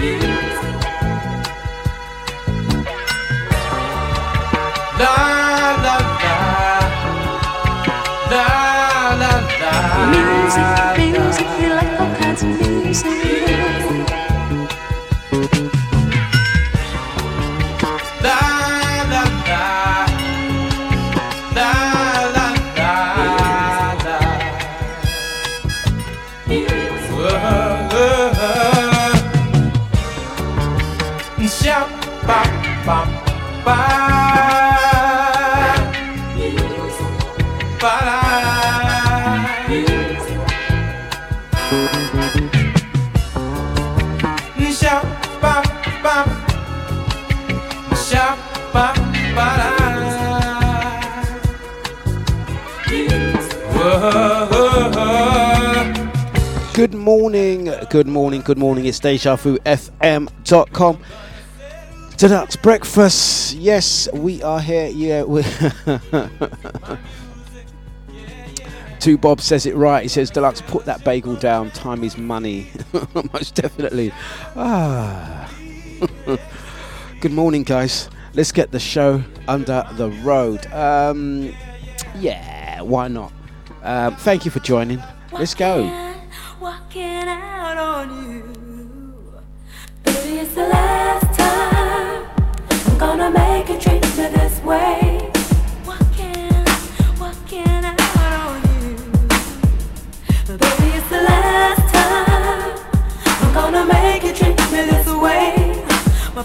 Good morning, good morning, good morning. It's DejaVuFM.com. Dlux breakfast. Yes, we are here. Yeah, we Two Bob says it right. He says, Dlux, put that bagel down. Time is money. Most definitely. Ah. Good morning, guys. Let's get the show under the road. Um, yeah, why not? Um, thank you for joining. Let's go walking out on you. Baby, it's the last time I'm gonna make you treat me this way. Walking, walking out on you. Baby, it's the last time I'm gonna make you treat me this way. My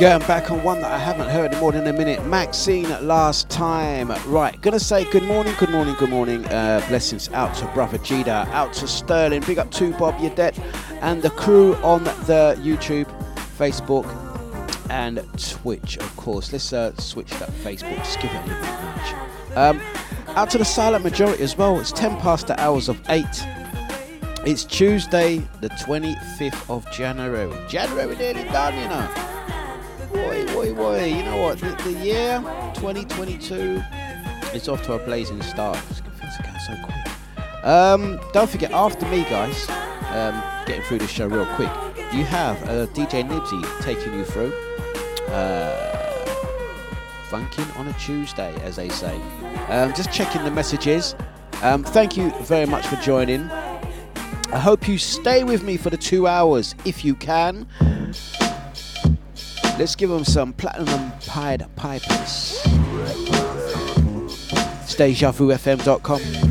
Going back on one that I haven't heard in more than a minute. Maxine last time. Right, gonna say good morning, good morning, good morning. Uh, blessings out to Brother Jida, out to Sterling. Big up to Bob Yadet and the crew on the YouTube, Facebook, and Twitch, of course. Let's uh, switch that Facebook, just give it a little nudge. Um, out to the silent majority as well. It's 10 past the hours of 8. It's Tuesday, the 25th of January. January nearly done, you know. Boy, boy, boy. You know what? The, the year 2022 is off to a blazing start. Going so quick. Um, don't forget, after me, guys, um, getting through the show real quick, you have uh, DJ Nibsy taking you through. Uh, funkin' on a Tuesday, as they say. Um, just checking the messages. Um, thank you very much for joining. I hope you stay with me for the two hours if you can. Let's give them some platinum pied pipers. DejaVuFM.com.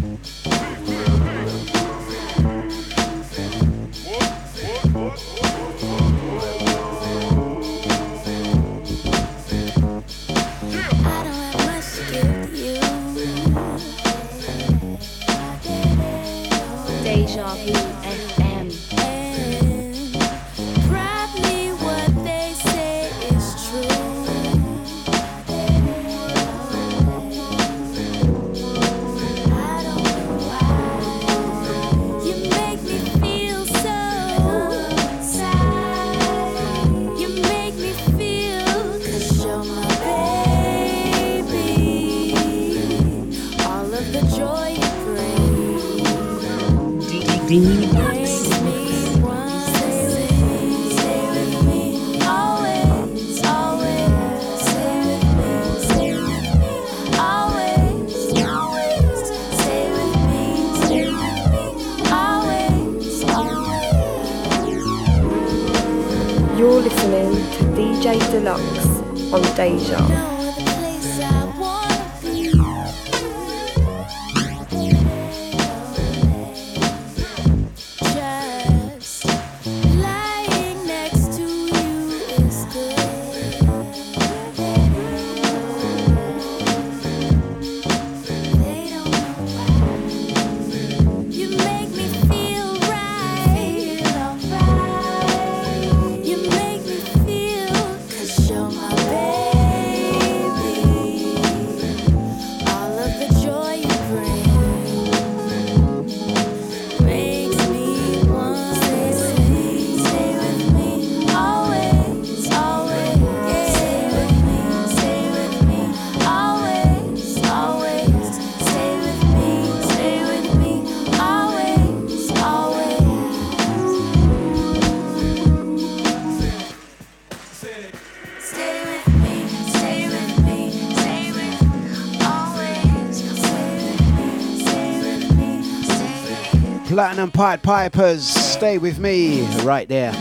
Platinum Pied Pipers, stay with me right there.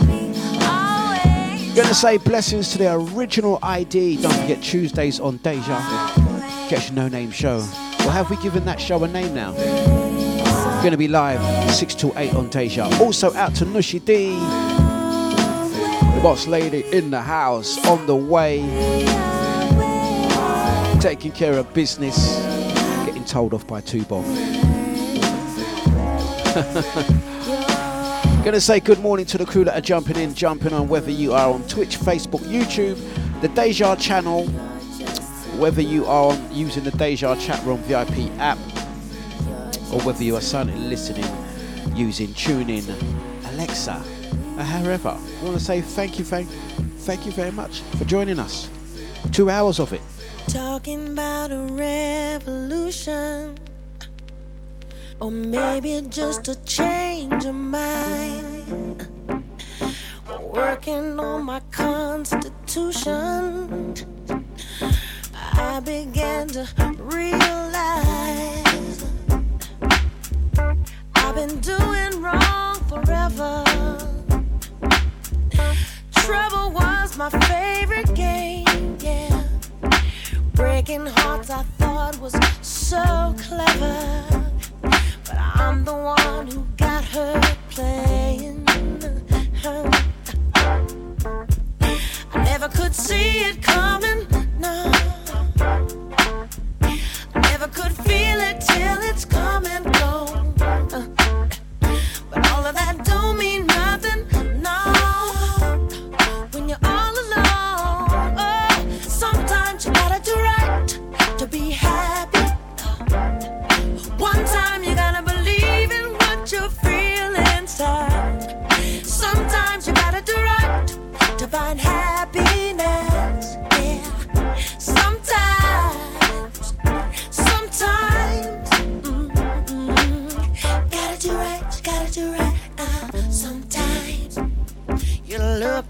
Gonna say blessings to the original ID. Don't forget Tuesdays on Deja. Your no name show. Well, have we given that show a name now? Gonna be live 6 to 8 on Deja. Also out to Nushi D. The boss lady in the house, on the way. Taking care of business. Getting told off by two Bob. Gonna say good morning to the crew that are jumping in, jumping on, whether you are on Twitch, Facebook, YouTube, the Deja channel, whether you are using the Deja chat room VIP app, or whether you are silently listening using TuneIn, Alexa, however. I want to say thank you, thank, thank you very much for joining us. Two hours of it. Talking about a revolution or maybe just a change of mind. Working on my constitution, I began to realize I've been doing wrong forever. Trouble was my favorite game, yeah. Breaking hearts I thought was so clever. I'm the one who got her playing. I never could see it coming, no. I never could feel it till it's come and gone.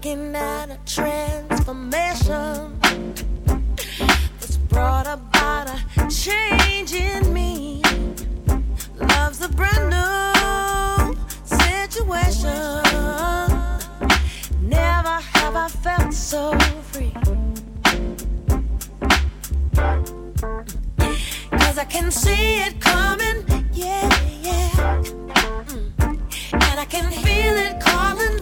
Looking at a transformation that's brought about a change in me. Love's a brand new situation. Never have I felt so free. Cause I can see it coming, yeah, yeah. Mm. And I can feel it calling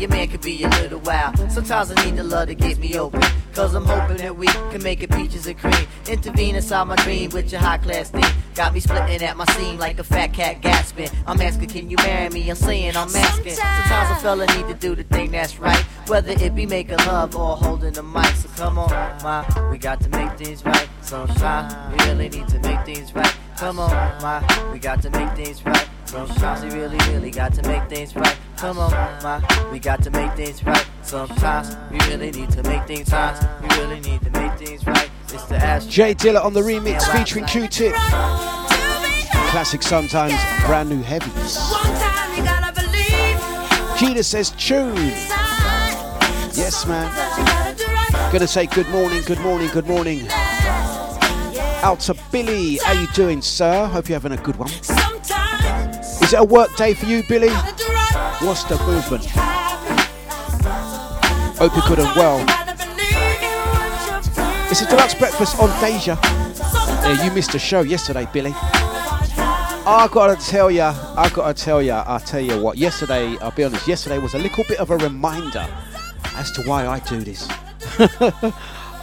your man could be a little wild. Sometimes I need the love to get me open. Cause I'm hoping that we can make it peaches and cream. Intervene inside my dream with your high class thing. Got me splitting at my seam like a fat cat gasping. I'm asking, can you marry me? I'm saying I'm asking. Sometimes a fella need to do the thing that's right. Whether it be making love or holding the mic. So come on, ma, we got to make things right. Sometimes we really need to make things right. Come on, ma, we got to make things right. Sometimes we really, really got to make things right. Come on, ma, we got to make things right. Sometimes we really need to make things right. We really need to make things right. It's the Ash. Jay Dilla on the remix featuring Q-Tip. Classic sometimes, brand new heavies. One time you gotta believe Gina says tune. Yes, man. You gotta do right. Gonna say good morning, good morning, good morning. Out to Billy. How you doing, sir? Hope you're having a good one. Is it a work day for you, Billy? you. What's the movement? Hope you're good and well. It's a Dlux breakfast on Deja. Yeah, you missed a show yesterday, Billy. I gotta tell ya, I gotta tell ya, I'll tell you what, yesterday, I'll be honest, yesterday was a little bit of a reminder as to why I do this.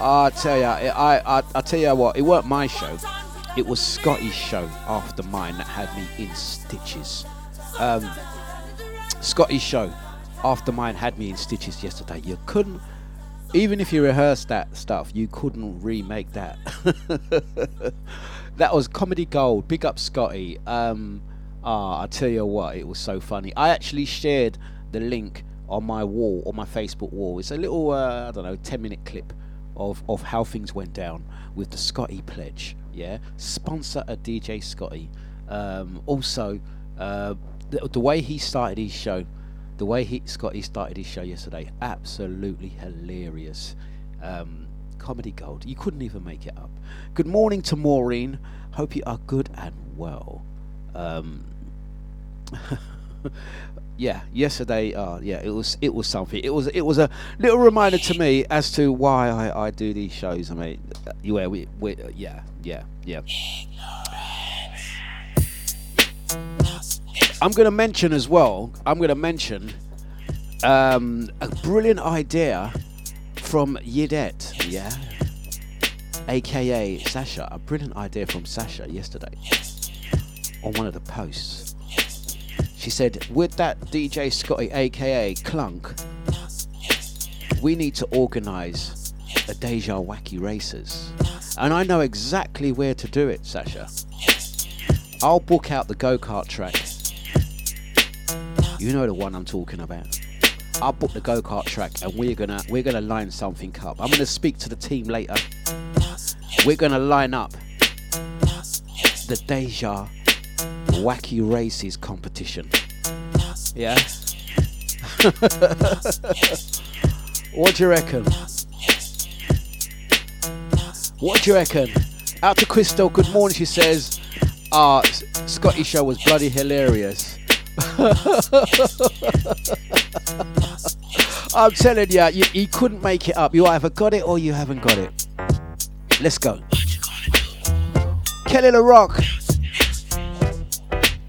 I tell ya, I, I, I tell ya what, it weren't my show, it was Scotty's show after mine that had me in stitches. Um, Scotty's show after mine had me in stitches yesterday. You couldn't, even if you rehearsed that stuff, you couldn't remake that. that was comedy gold. Big up Scotty. Um, ah, I tell you what, it was so funny. I actually shared the link on my wall, on my Facebook wall. It's a little, uh, I don't know, ten minute clip of of how things went down with the Scotty pledge. Yeah, sponsor a DJ Scotty. Um, also, uh, the, the way he started his show, the way he Scotty started his show yesterday, absolutely hilarious. Um, comedy gold. You couldn't even make it up. Good morning to Maureen. Hope you are good and well. Um, yeah, yesterday, uh, yeah, it was it was something. It was it was a little reminder to me as to why I, I do these shows. I mean, uh, yeah, we, we yeah yeah yeah. I'm to mention as well. I'm to mention um, a brilliant idea from Yidet, yeah, aka Sasha. A brilliant idea from Sasha yesterday on one of the posts. She said, with that DJ Scotty, aka Clunk, we need to organise a Deja Wacky Races. And I know exactly where to do it, Sasha. I'll book out the go kart track. You know the one I'm talking about. I'll book the go kart track and we're gonna we're gonna line something up. I'm gonna speak to the team later. We're gonna line up the Deja Wacky Races competition. Yeah. what do you reckon? What do you reckon? Out to Crystal, good morning, she says. Ah, S- Scotty show was bloody hilarious. I'm telling ya, you, you couldn't make it up. You either got it or you haven't got it. Let's go. Kele Le Roc.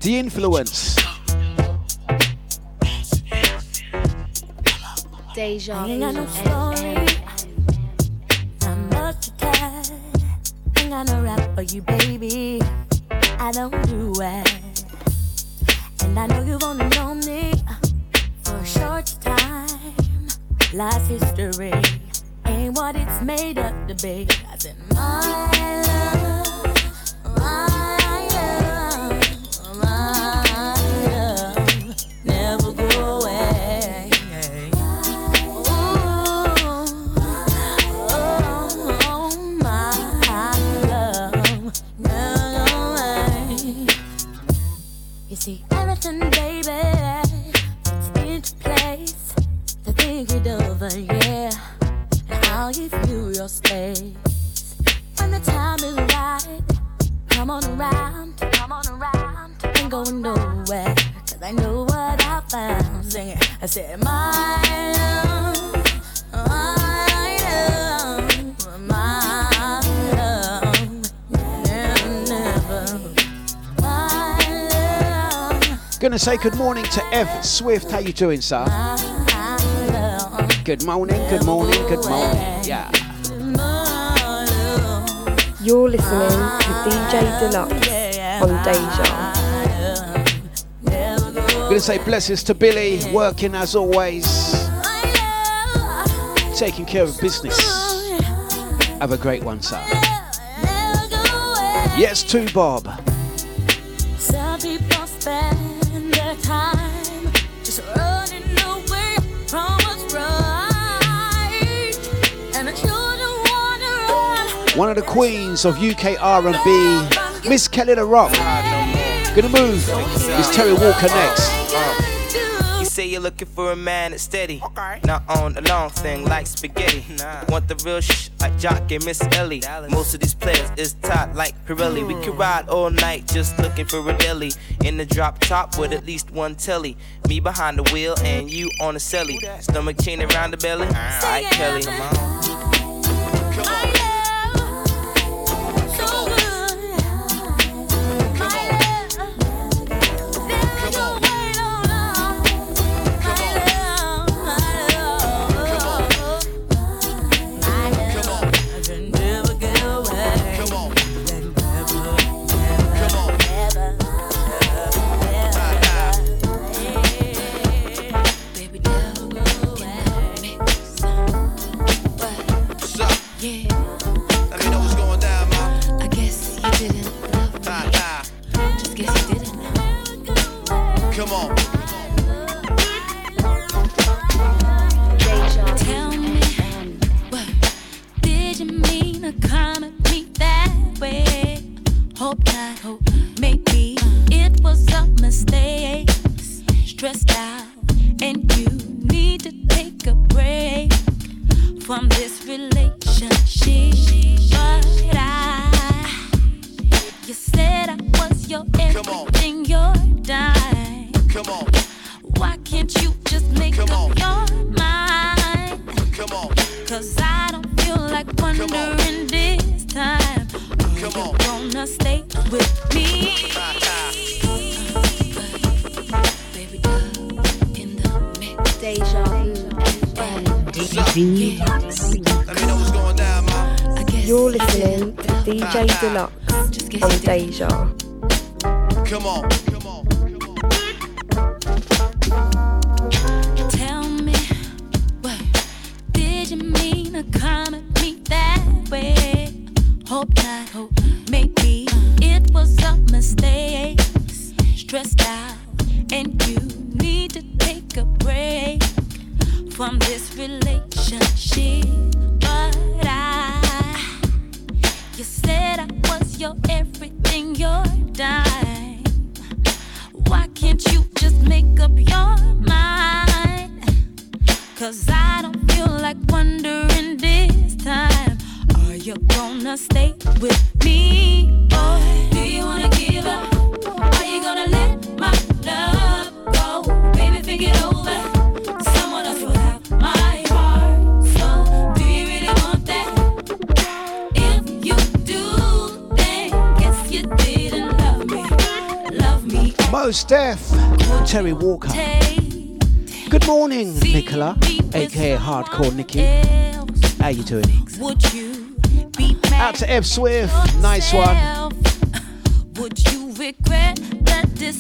The influence. Deja I ain't got no story. Not much to tell. Ain't got no rap for you, baby. I don't do it. And I know you've only known me for a short time. Life's history ain't what it's made up to be. I said, my love, How you your space when the time is right. Come on around, come on around, ain't going nowhere. Cause I know what I found. Sing it. I said, my love, my love, my love, never, never, my love, Gonna say good morning to Ev Swift. How you doing, sir? Good morning, good morning, good morning. Yeah. You're listening to DJ Dlux on Deja. Gonna say blessings to Billy, working as always, taking care of business. Have a great one, sir. Yes, to Bob. One of the queens of UK R&B, Miss Kele Le Roc. Gonna move. It's Terri Walker next? You say you're looking for a man that's steady. Not on a long thing like spaghetti. Want the real sh like Jock and Miss Ellie. Most of these players is tight like Pirelli. We could ride all night just looking for a deli. In the drop top with at least one telly. Me behind the wheel and you on the celly. Stomach chain around the belly. Alright, Kelly. What's Come on. Tell me, what did you mean to come at me that way? Hope not, hope maybe it was a mistake. Stressed out, and you need to take a break from this relationship. But I, you said I was your everything. Come on. Why can't you just make Come up on. your mind? Come on. Cause I don't feel like wondering this time. Come Are on. you gonna stay with me? Nah, nah. Baby, girl, in the mix. Deja What's up? Let me know what's going down, ma. I guess You're listening to DJ Dlux on. Deja. Come on. Terri Walker. Good morning, Nicola, aka Hardcore Nikki. How you doing? Out to F Swift, nice one.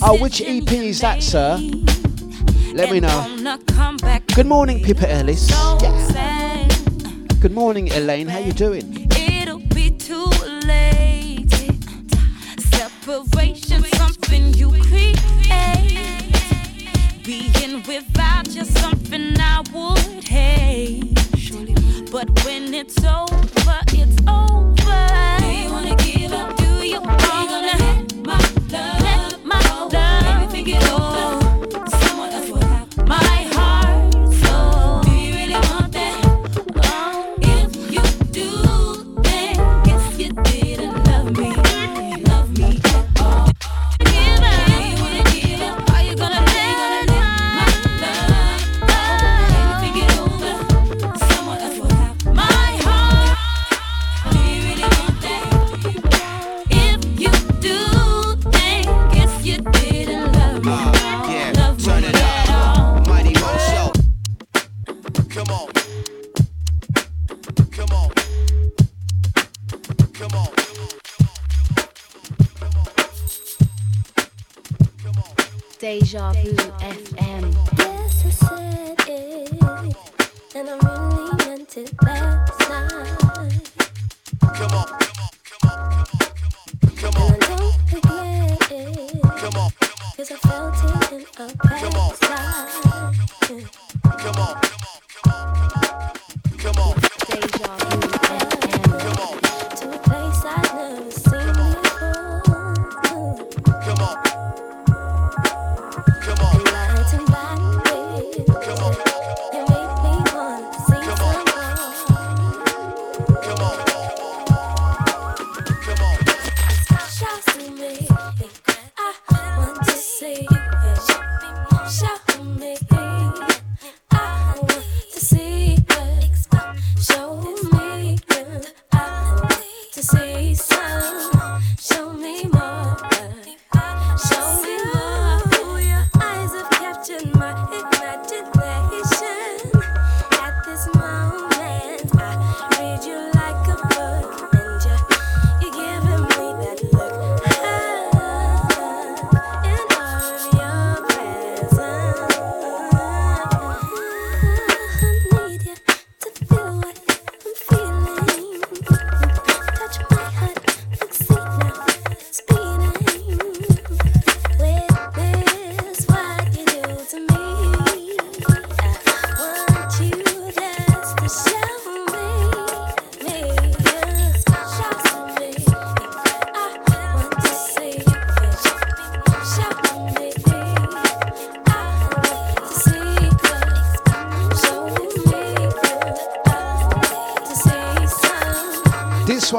Oh, which EP is that, sir? Let me know. Good morning, Pippa Ellis. Yeah. Good morning, Elaine. How you doing?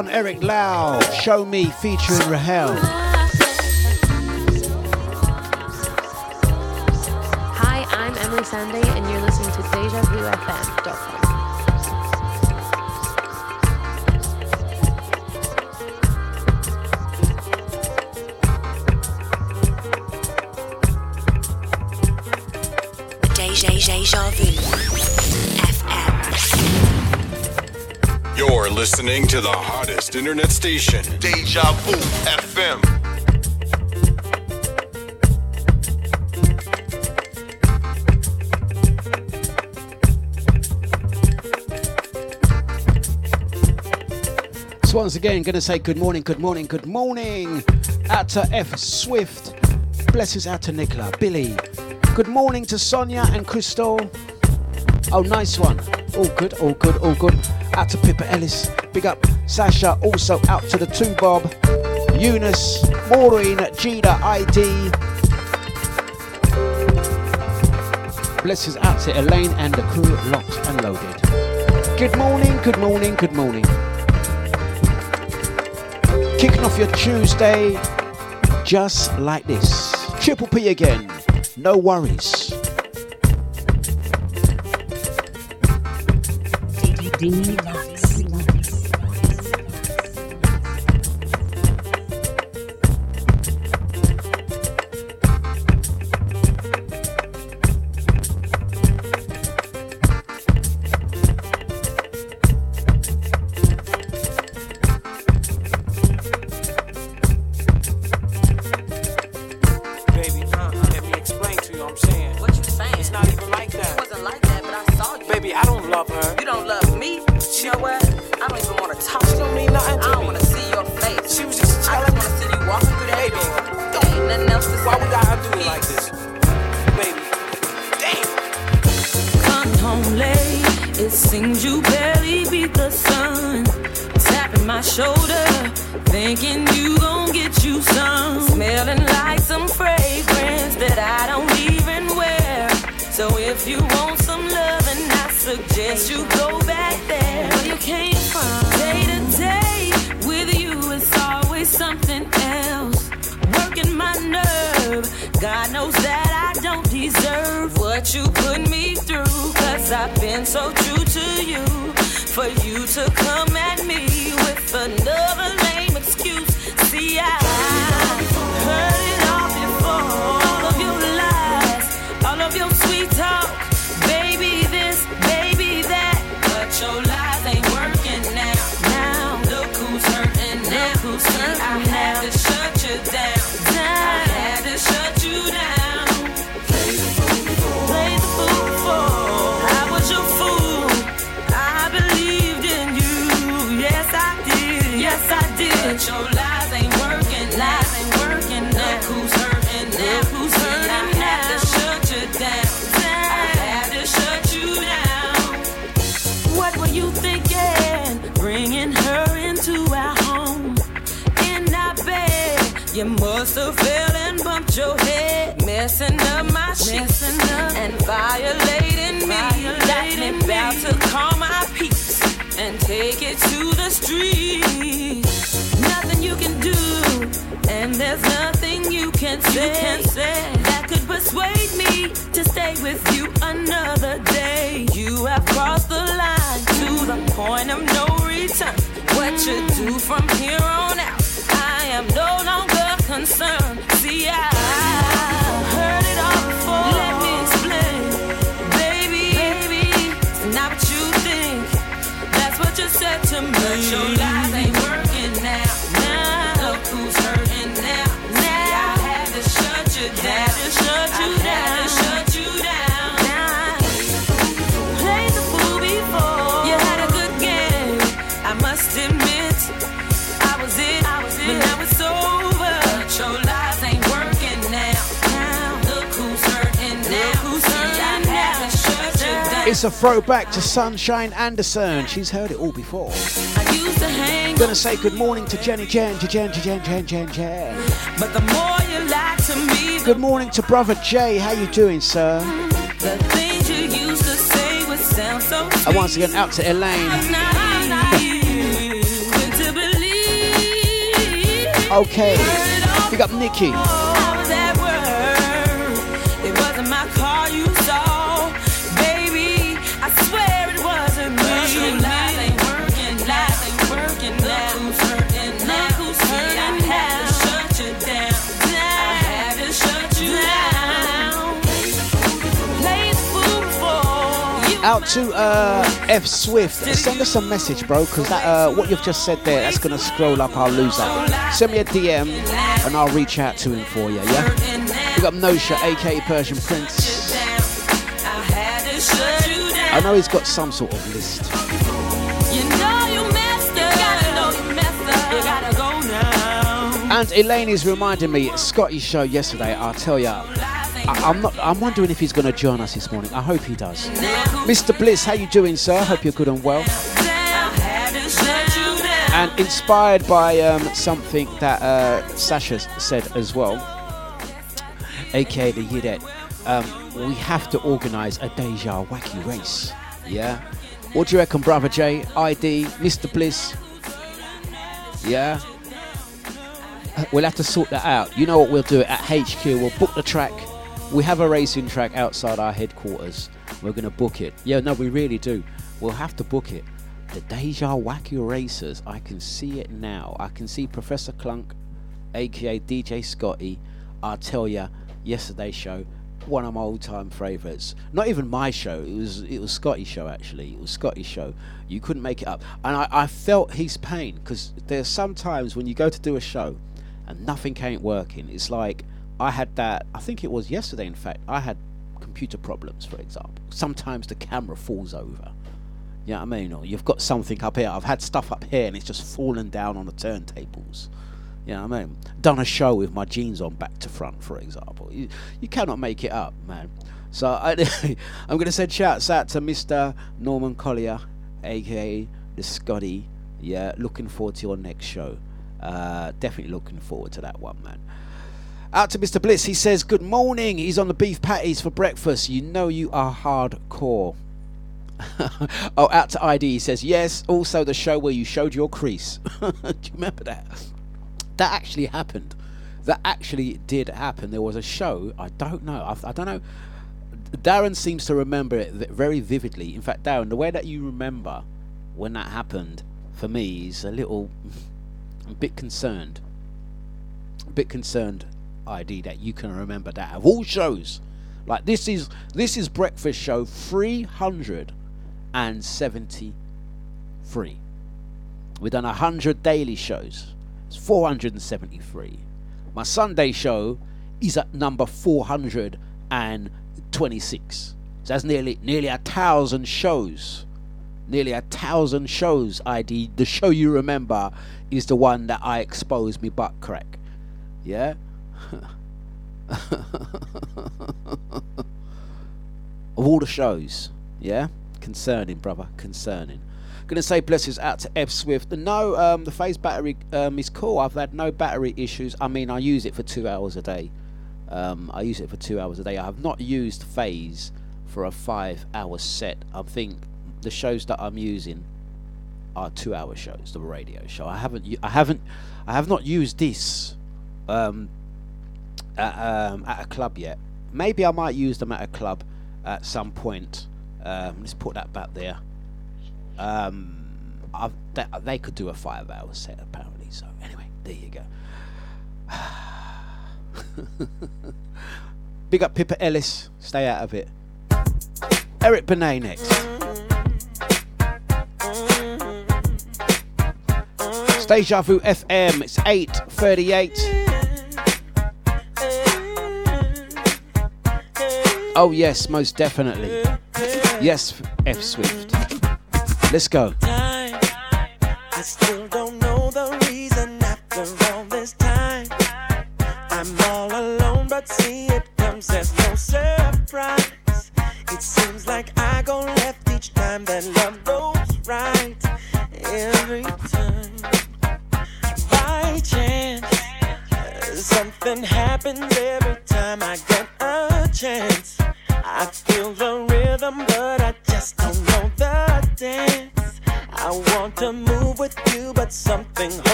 Some. Eric Lau, Show Me featuring Rahel. Hi, I'm Emeli Sandé, and you're listening to DejaVuFM.com. Deja, Deja Vu FM. You're listening to the hottest internet station. Deja Vu FM. So once again, gonna say good morning, good morning, good morning. Out to F Swift. Blessings out to Nicola, Billy. Good morning to Sonia and Crystal. Oh, nice one. All good, all good, all good. Out to Pippa Ellis. Big up Sasha. Also out to the two Bob. Eunice, Maureen, Gina, ID. Blessings out to Elaine and the crew locked and loaded. Good morning, good morning, good morning. Kicking off your Tuesday just like this. Triple P again. No worries. Dlux. Nothing else to say. Why we gotta do it like this? Baby, damn. Come home late, it seems you barely beat the sun. Tapping my shoulder, thinking you gon' get you some. Smelling like some fragrance that I don't even wear. So if you want some loving, I suggest you go back there where you came from. Day to day with you, it's always something else. My nerve. God knows that I don't deserve what you put me through. Cause I've been so true to you. For you to come at me with another lame excuse. See, I heard it all before. All of your lies, all of your sweet talk. And violating me. Got me about to call my peace and take it to the street. Nothing you can do, and there's nothing you can say, that could persuade me to stay with you another day. You have crossed the line to the point of no return. What you do from here on out, I am no longer concerned. See, I But your lies It's a throwback to Sunshine Anderson. She's heard it all before. I used to hang Gonna say good morning to Jenny Jen, to Jen, to Jen, Jen, Jen, Jen. But the more you lie to me, Good morning to brother Jay. How you doing, sir? The things you used to say would sound so And once again, out to Elaine. naive. Quick to believe. Okay, big up Nikki. Out to uh, F Swift. Send us a message, bro, because that uh, what you've just said there, that's gonna scroll up. I'll lose that. Send me a DM and I'll reach out to him for you. Yeah. Big got Nosha, aka Persian Prince. I had to shut you down. I know he's got some sort of list. You know you messed up. You gotta know you messed up. You gotta go now. And Elaine is reminding me, Scotty's show yesterday. I'll tell you, I, I'm not. I'm wondering if he's going to join us this morning. I hope he does. Mr. Bliss, how you doing, sir? Hope you're good and well. And inspired by um, something that uh, Sasha said as well, aka the Yidet, um, we have to organise a Deja Wacky race. Yeah? What do you reckon, Brother J? ID, Mr. Bliss? Yeah? We'll have to sort that out. You know what we'll do at HQ? We'll book the track. We have a racing track outside our headquarters. We're going to book it. Yeah, no, we really do. We'll have to book it. The Deja Wacky Racers, I can see it now. I can see Professor Clunk, aka DJ Scotty. I'll tell ya, yesterday's show, one of my all-time favourites. Not even my show. It was it was Scotty's show actually. It was Scotty's show. You couldn't make it up, and I, I felt his pain because there's sometimes when you go to do a show and nothing ain't working. It's like I had that. I think it was yesterday. In fact, I had computer problems. For example, sometimes the camera falls over. You know what I mean? Or you've got something up here. I've had stuff up here and it's just fallen down on the turntables. You know what I mean? Done a show with my jeans on back to front, for example. You, you cannot make it up, man. So I, I'm going to send shouts out to Mr. Norman Collier, aka the Scotty. Yeah, looking forward to your next show. Uh, definitely looking forward to that one, man. Out to Mr. Blitz. He says, Good morning. He's on the beef patties for breakfast. You know you are hardcore. oh, out to ID. He says, Yes, also the show where you showed your crease. Do you remember that? That actually happened. That actually did happen. There was a show. I don't know. I, I don't know. Darren seems to remember it very vividly. In fact, Darren, the way that you remember when that happened for me is a little. I'm a bit concerned. A bit concerned, ID, that you can remember that of all shows. Like this is this is breakfast show three hundred and seventy three. We've done hundred daily shows. It's four hundred and seventy three. My Sunday show is at number four hundred and twenty six. So that's nearly nearly a thousand shows. Nearly a thousand shows. ID. The show you remember is the one that I exposed me butt crack. Yeah. of all the shows, yeah? Concerning, brother, concerning. Gonna say blessings out to F Swift. No, um, the phase battery um, is cool. I've had no battery issues. I mean, I use it for two hours a day. Um, I use it for two hours a day. I have not used phase for a five hour set. I think the shows that I'm using are two hour shows, the radio show. I haven't, I haven't, I have not used this um, at, um, at a club yet. Maybe I might use them at a club at some point. Um, let's put that back there. Um, they, they, could do a five hour set apparently. So anyway, there you go. Big up Pippa Ellis. Stay out of it. Eric Benet next. Deja Vu FM. It's 8.38. Oh, yes, most definitely. Yes, F Swift. Let's go.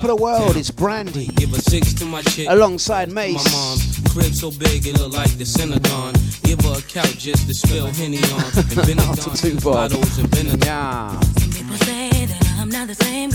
top of the world is Brandy. Give a six to my chick. Alongside Mase. My mom. Crib so big it look like the Synagogue. Give her a couch just to spill Henny on. And been Not to two Bottles and Benidorm. Yeah. People say that I'm not the same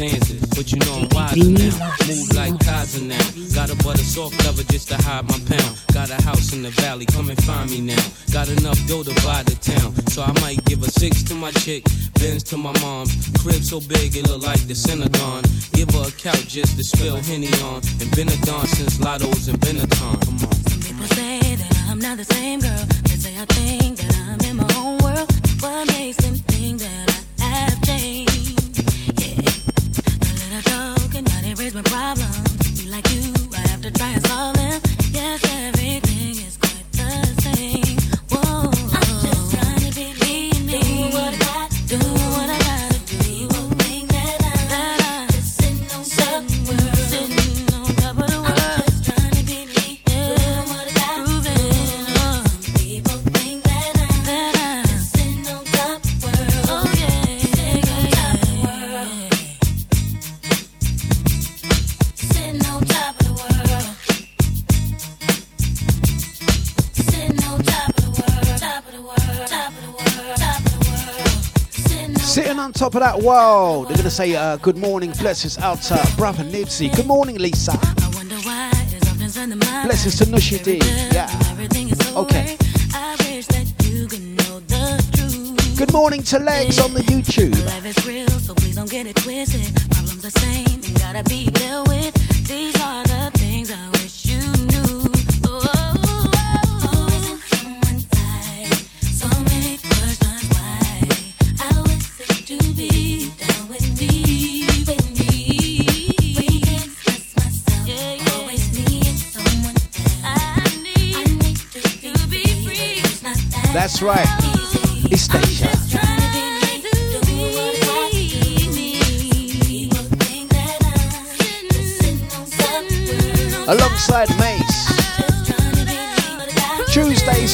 my. But you know I'm wiser now. Move like Kaiser now. Got a butter soft cover just to hide my pound. Got a house in the valley, come and find me now. Got enough dough to buy the town. So I might give a six to my chick, Benz to my mom's. Crib so big it look like the Synagogue. Give her a couch just to spill Henny on. And been a dawn since Lotto's and Benetton. Come on. People say that I'm not the same girl. They say I think that I'm in my own world. What makes them think that I top of that world. They're going to say uh, good morning, blessings out to brother Nipsey. Good morning, Lisa. wonder why there's often something my Blessings to Nushi D. Yeah. Everything is so Okay. I wish that you could know the truth. Good morning to Legs on the YouTube.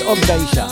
On Deja.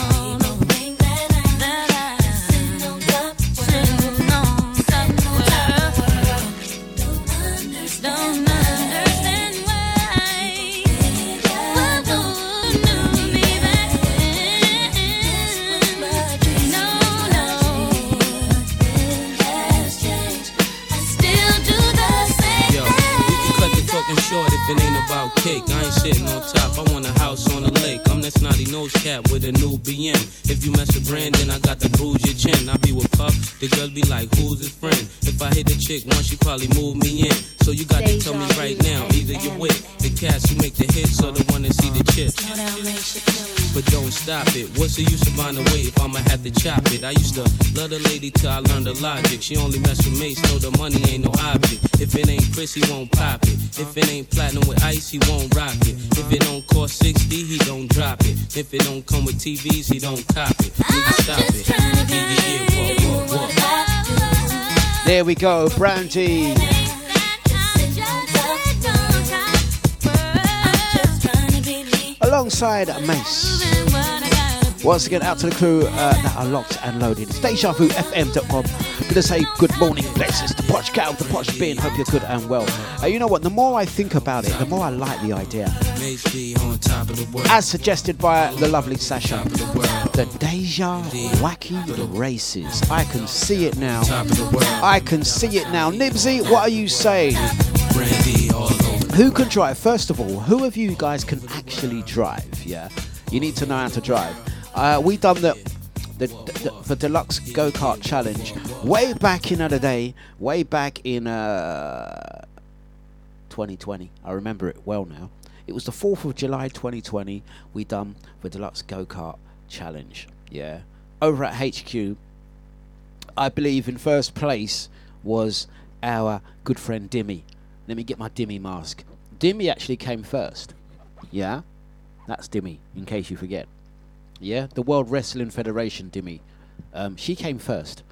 I used to love the lady till I learned the logic. She only mess with mates, know the money ain't no object. If it ain't Chris, he won't pop it. If it ain't platinum with ice, he won't rock it. If it don't cost 60, he don't drop it. If it don't come with TVs, he don't cop it. Nigga, stop it. There we go, Brandy. Alongside Mase. Once again, out to the crew uh, that are locked and loaded. StationFM.com. Gonna say good morning, blessings. The Posh Cow, the Posh Bin. Hope you're good and well. Uh, you know what? The more I think about it, the more I like the idea. As suggested by the lovely Sasha, the Deja Wacky Races. I can see it now. I can see it now. Nibsy, what are you saying? Who can drive? First of all, who of you guys can actually drive? Yeah, you need to know how to drive. Uh, we done the, the, the the Dlux go kart challenge way back in the day, way back in uh, 2020. I remember it well now. It was the 4th of July 2020. We done the Dlux go kart challenge. Yeah, over at HQ. I believe in first place was our good friend Dimmy. Let me get my Dimmy mask. Dimmy actually came first. Yeah? That's Dimmy, in case you forget. Yeah? The World Wrestling Federation Dimmy. Um, she came first.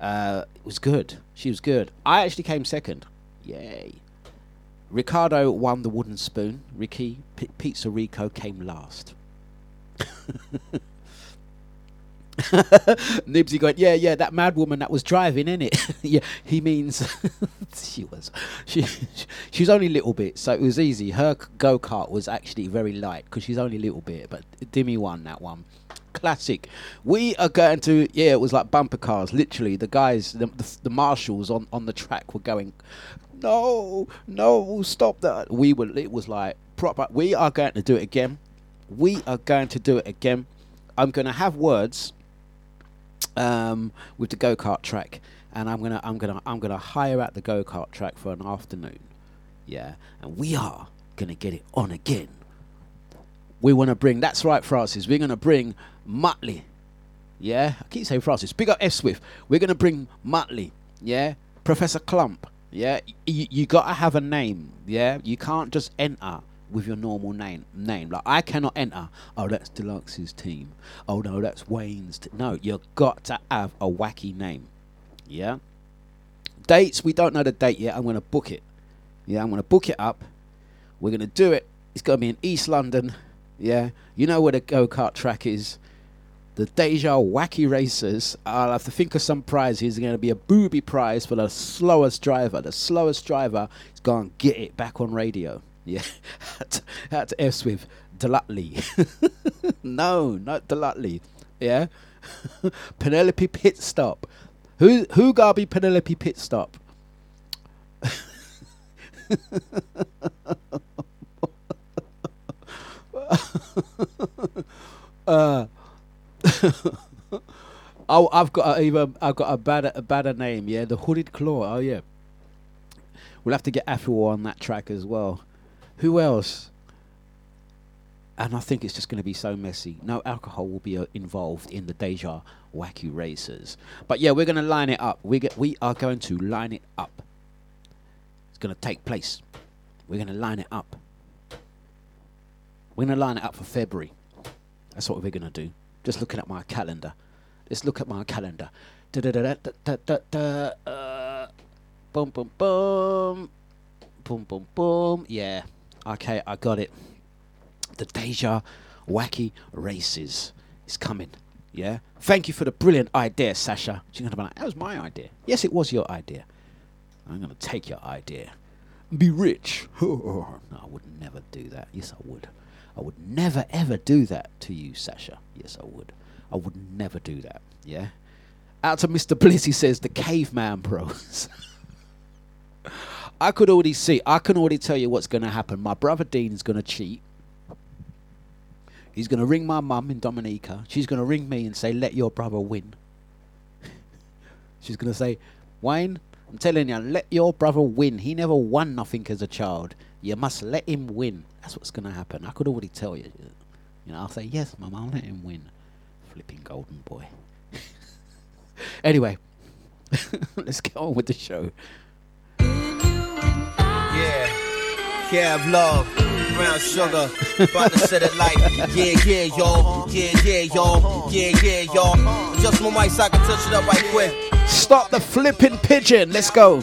Uh, it was good. She was good. I actually came second. Yay. Ricardo won the wooden spoon. Ricky P- Pizza Rico came last. Nibsy going, yeah, yeah, that mad woman that was driving, in it. yeah, he means she was, she, she's only a little bit, so it was easy. Her go kart was actually very light because she's only little bit, but Dimmy won that one. Classic. We are going to, yeah, it was like bumper cars. Literally, the guys, the, the, the marshals on on the track were going, no, no, stop that. We were, it was like proper. We are going to do it again. We are going to do it again. I'm going to have words um, with the go kart track, and I'm gonna I'm gonna I'm gonna hire out the go kart track for an afternoon. Yeah, and we are gonna get it on again. We want to bring. That's right, Francis. We're gonna bring Muttley. Yeah, I keep saying Francis. Big up F Swift. We're gonna bring Muttley. Yeah, Professor Clump. Yeah, y- you gotta have a name. Yeah, you can't just enter with your normal name. Name like I cannot enter. Oh, that's Dlux's team. Oh no, that's Wayne's. T-. No, you've got to have a wacky name. Yeah. Dates. We don't know the date yet. I'm gonna book it. Yeah, I'm gonna book it up. We're gonna do it. It's gonna be in East London. Yeah, you know where the go kart track is. The Deja Wacky Racers. I'll have to think of some prizes. There's going to be a booby prize for the slowest driver. The slowest driver is going to get it back on radio. Yeah, had to F with Delutley. no, not Delutley. Yeah, Penelope Pit Stop. Who who gotta be Penelope Pit Stop? uh, oh, I've got a, even I've got a better a better name. Yeah, the Hooded Claw. Oh yeah, we'll have to get Afro on that track as well. Who else? And I think it's just going to be so messy. No alcohol will be uh, involved in the Deja Wacky Racers. But yeah, we're going to line it up. We get we are going to line it up. It's going to take place. We're going to line it up. We're going to line it up for February. That's what we're going to do. Just looking at my calendar. Let's look at my calendar. Da da da da da da da. Uh, boom boom boom. Boom boom boom. Yeah. Okay, I got it. The Deja Wacky Races is coming. Yeah. Thank you for the brilliant idea, Sasha. She's gonna be like, that was my idea. Yes, it was your idea. I'm gonna take your idea. Be rich. no, I would never do that. Yes, I would. I would never ever do that to you, Sasha. Yes, I would. I would never do that. Yeah. Out to Mr. Bliss, he says the caveman bros. I could already see. I can already tell you what's going to happen. My brother Dean's going to cheat. He's going to ring my mum in Dominica. She's going to ring me and say, "Let your brother win." She's going to say, "Wayne, I'm telling you, let your brother win. He never won nothing as a child. You must let him win." That's what's going to happen. I could already tell you. You know, I'll say, "Yes, mum, I'll let him win." Flipping golden boy. anyway, let's get on with the show. Yeah. Cab love, brown sugar, about to set it like, yeah, yeah, y'all, yeah, yeah, y'all, yeah, yeah, y'all. Just my mic so I can touch it up right quick. Stop the flipping pigeon. Let's go.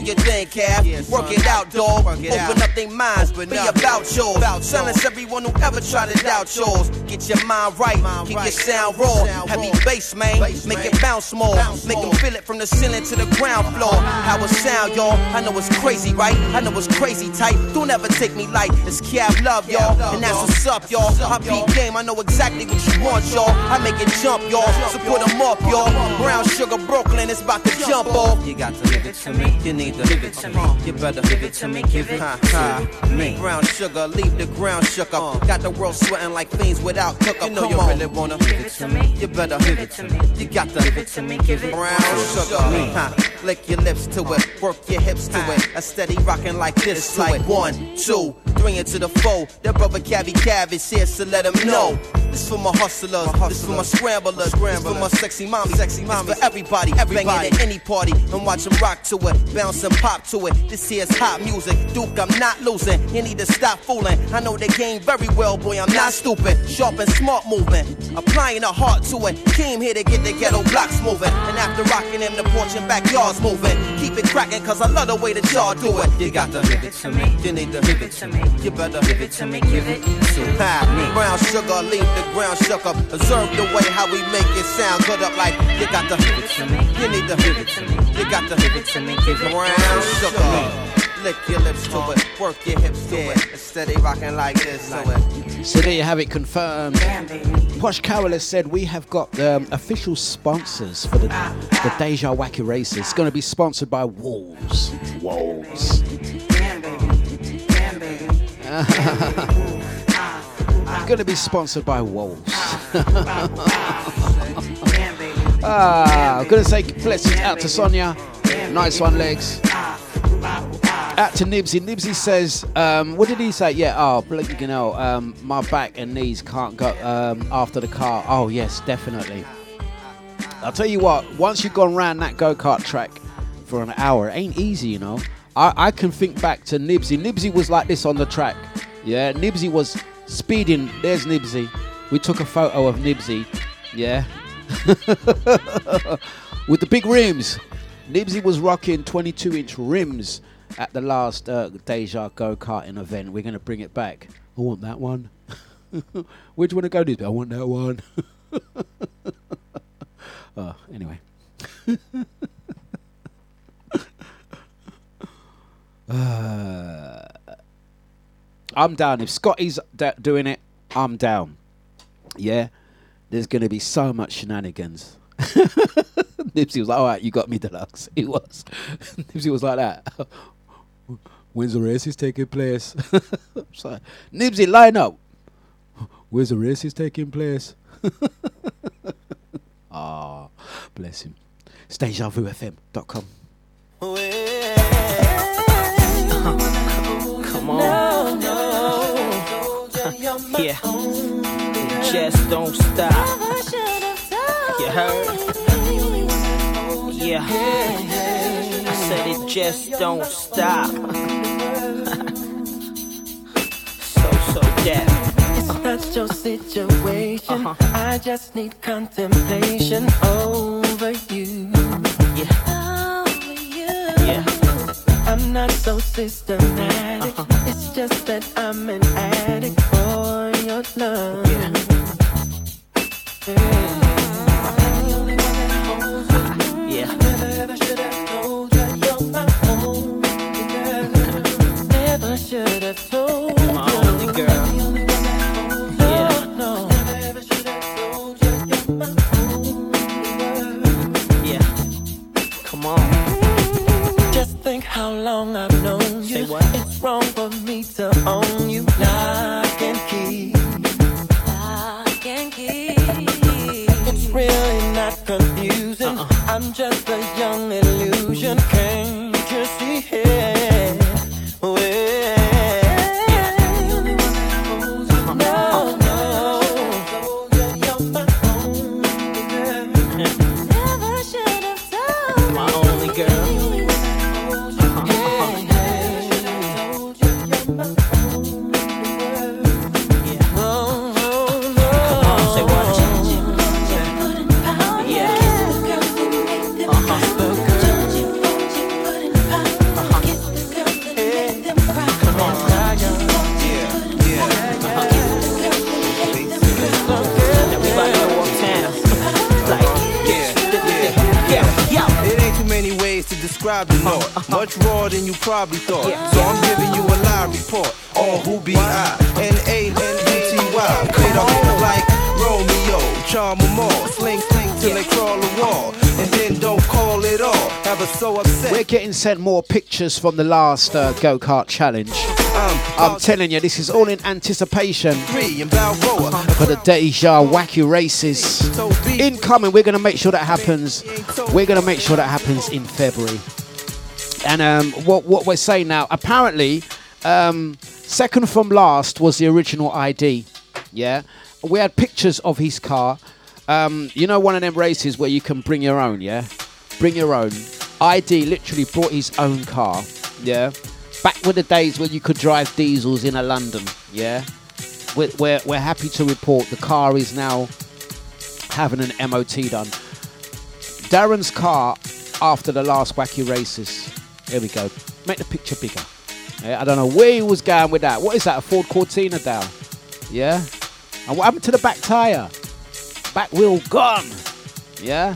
Do your thing, Cap. Work it out, dog. Open up their minds. But be about yours. Silence everyone who ever tried to doubt yours. Get your mind right. Keep your sound raw. Heavy bass, man. Make it bounce more. Make them feel it from the ceiling to the ground floor. How it sound, y'all. I know it's crazy, right? I know it's crazy tight. Don't ever take me light. It's Cap Love, y'all. And that's what's up, y'all. I beat game. I know exactly what you want, y'all. I make it jump, y'all. So put 'em up, y'all. Brown sugar Brooklyn is about to jump off. You got to give it to me. You need to give it to me. You better give it to me, give it to me. Brown sugar, leave the ground shook up. Uh. Got the world sweating like fiends without cook up. You know you really wanna give it to me. You better give it to me. You got to give it to me, give it brown sugar. Huh. Lick your lips to it, work your hips to it. A steady rocking like this, it's like one, two, three into the four. That brother Cavi Cav is here, so let him know. This for my hustlers, this for my scramblers, this for my sexy mommy, sexy mommy, for everybody, everybody at any party and watch them rock to it, bounce and pop to it. This here's hot music, Duke, I'm not losing. You need to stop fooling. I know the game very well, boy, I'm not stupid. Sharp and smart moving. applying a heart to it. Came here to get the ghetto blocks moving, and after rocking them, the porch and backyards moving. Keep it cracking, cause I love the way that y'all do it. You got to give it to me. You need to give it to me. You better give it to me. Give it to me. Brown sugar, leave the ground shook up. Observe the way how we make it sound good up like you got to give it to me. You need to give it to me. You got to give it to me. Give it brown sugar. Lick your lips to it, work your hips to it. Steady rocking like this to it. So there you have it confirmed. Posh Carol has said we have got um, official sponsors for the, the Deja Wacky Races. It's going to be sponsored by Wolves. Wolves. it's going to be sponsored by Wolves. ah, I'm going to say blessings out to Sonia. Nice one, legs. Out to Nibsy. Nibsy says, um, what did he say? Yeah, oh, blinking hell, um, my back and knees can't go um, after the car. Oh, yes, definitely. I'll tell you what, once you've gone round that go kart track for an hour, it ain't easy, you know. I, I can think back to Nibsy. Nibsy was like this on the track. Yeah, Nibsy was speeding. There's Nibsy. We took a photo of Nibsy. Yeah. With the big rims. Nibsy was rocking 22 inch rims at the last uh, Deja go karting event. We're going to bring it back. I want that one. Where do you want to go, Nibsy? I want that one. oh, anyway. Uh, I'm down. If Scotty's da- doing it, I'm down. Yeah, there's going to be so much shenanigans. Nipsey was like, "All right, you got me, Dlux." He was. Nipsey was like that. When's the race is taking place? so, Nipsey, line up. Where's the race is taking place? Ah, bless him. DejaVuFM.com. Come on. yeah. Just don't stop. You heard? Yeah. I said it just don't stop. so, so deaf. That's your situation. Uh-huh. I just need contemplation over you. Yeah. yeah. I'm not so systematic. Uh-huh. It's just that I'm an addict for your love. Yeah. Long I've known you. Say what? It's wrong for me to own you. Lock and key. Lock and key. It's really not confusing. Uh-uh. I'm just a young illusion. Can't you see it? North. Much rawer than you probably thought. So I'm giving you a live report. All who be I? N A N D T Y. Played off like Romeo. Charm them all. Sling, sling till they crawl the wall. And then don't call it all. Have so upset. We're getting sent more pictures from the last uh, go kart challenge. I'm telling you, this is all in anticipation for the Deja Wacky races. Incoming, we're going to make sure that happens. We're going to make sure that happens in February. And um, what, what we're saying now, apparently, um, second from last was the original ID. Yeah. We had pictures of his car. Um, you know, one of them races where you can bring your own, yeah? Bring your own. ID literally brought his own car, yeah? Back with the days when you could drive diesels in a London, yeah? We're, we're, we're happy to report the car is now having an MOT done. Darren's car after the last wacky races. Here we go. Make the picture bigger. Yeah, I don't know where he was going with that. What is that? A Ford Cortina down? Yeah. And what happened to the back tire? Back wheel gone. Yeah.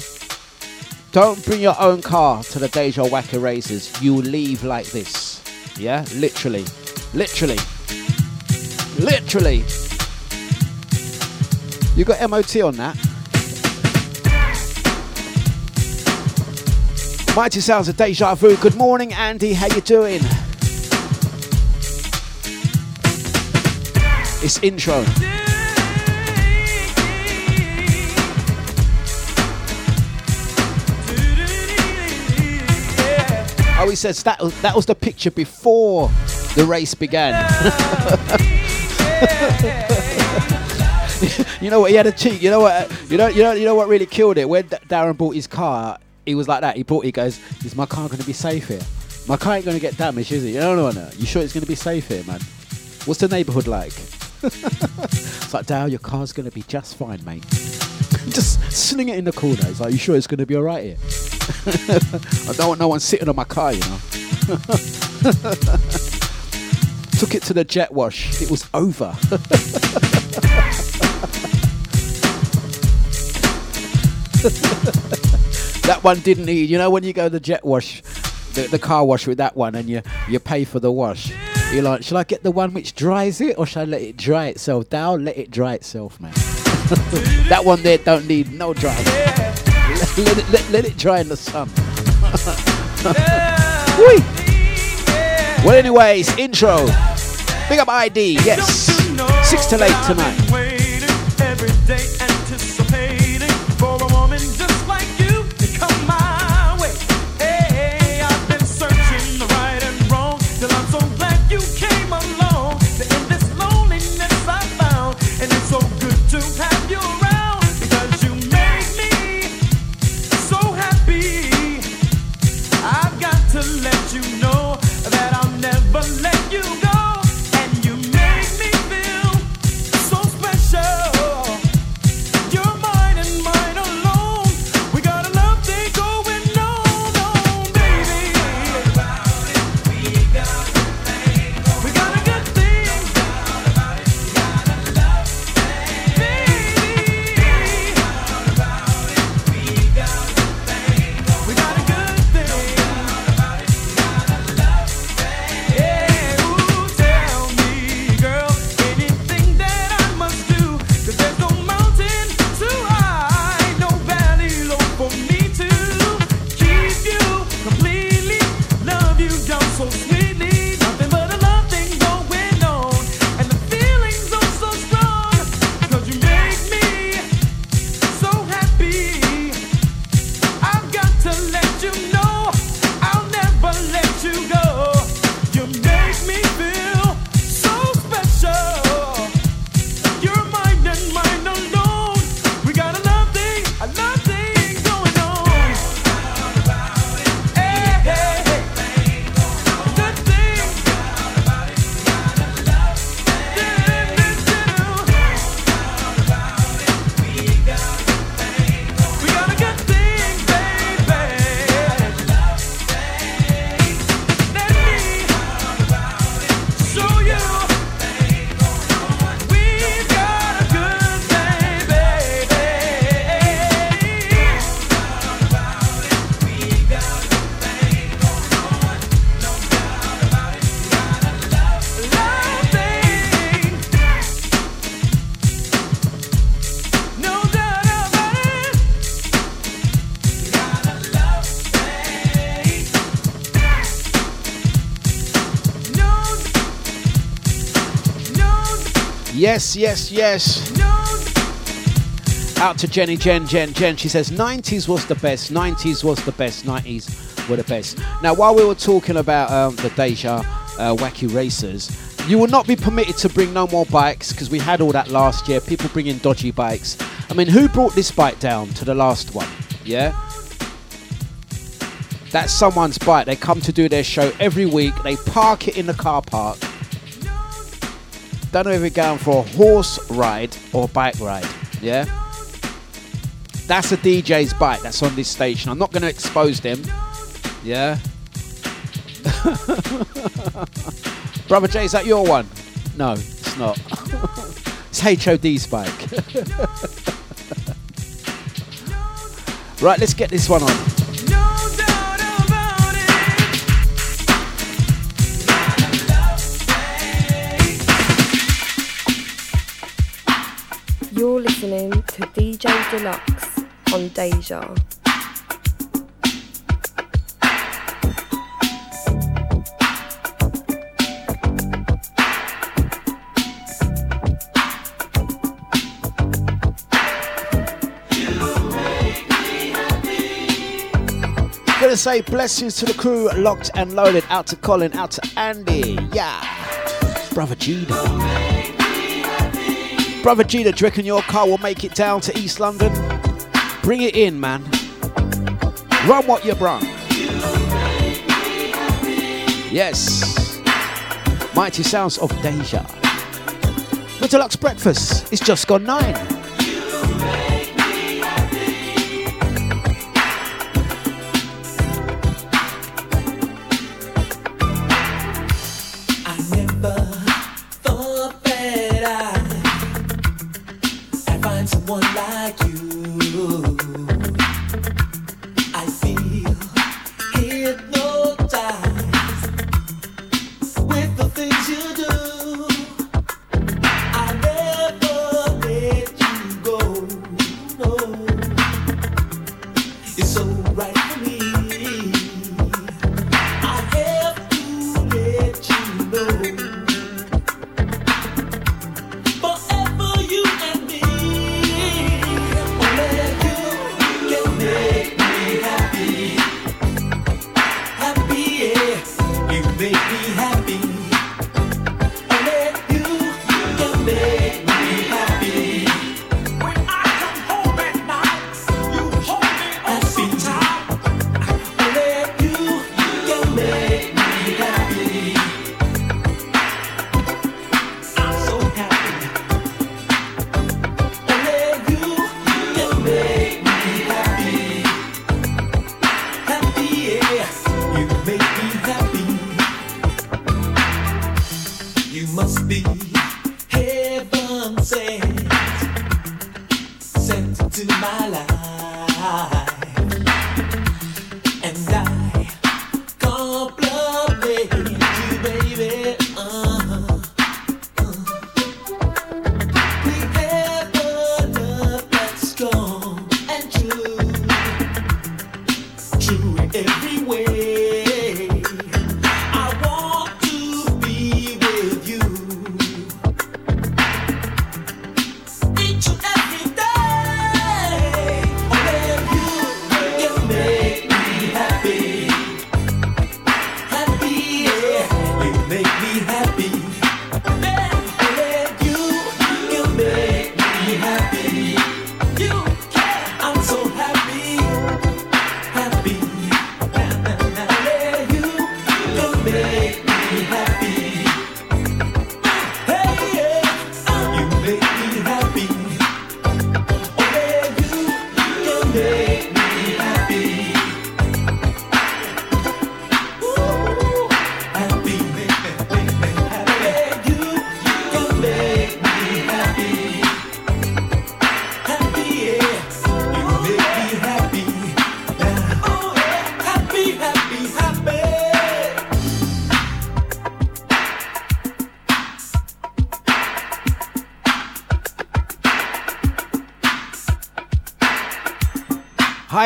Don't bring your own car to the Deja Wacker races. You leave like this. Yeah. Literally. Literally. Literally. You got MOT on that? Mighty sounds of Deja Vu. Good morning, Andy. How you doing? It's intro. Oh, he says that that was the picture before the race began. you know what? He had a cheat. You know what? You know. You know. You know what really killed it? When Darren bought his car, he was like that. He bought. He goes, "Is my car going to be safe here? My car ain't going to get damaged, is it? You No, no, no. You sure it's going to be safe here, man? What's the neighbourhood like?" it's like, Dale, your car's going to be just fine, mate. just sling it in the corner. It's like, you sure it's going to be all right here? I don't want no one sitting on my car, you know. Took it to the jet wash. It was over. That one didn't need. You know when you go to the jet wash, the, the car wash with that one, and you you pay for the wash. You're like, shall I get the one which dries it, or shall I let it dry itself down? Let it dry itself, man. that one there don't need no dry. Let, let it, let, let it dry in the sun. Whee! Well, anyways, intro. Big up ID, yes. Six till eight tonight. Yes, yes, yes. Out to Jenny, Jen, Jen, Jen. She says 90s was the best. 90s was the best. 90s were the best. Now, while we were talking about um, the Deja uh, Wacky Racers, you will not be permitted to bring no more bikes because we had all that last year. People bringing dodgy bikes. I mean, who brought this bike down to the last one? Yeah? That's someone's bike. They come to do their show every week. They park it in the car park. Don't know if you're going for a horse ride or bike ride. Yeah? That's a DJ's bike that's on this station. I'm not going to expose them. Yeah? Brother Jay, is that your one? No, it's not. it's HOD's bike. right, let's get this one on. DJ Dlux on Deja. Gonna say blessings to the crew, locked and loaded. Out to Colin, out to Andy. Yeah. Brother Gina. Brother Gina, do you reckon your car will make it down to East London? Bring it in, man. Run what you brung. Yes. Mighty sounds of Deja. The Dlux breakfast. It's just gone nine.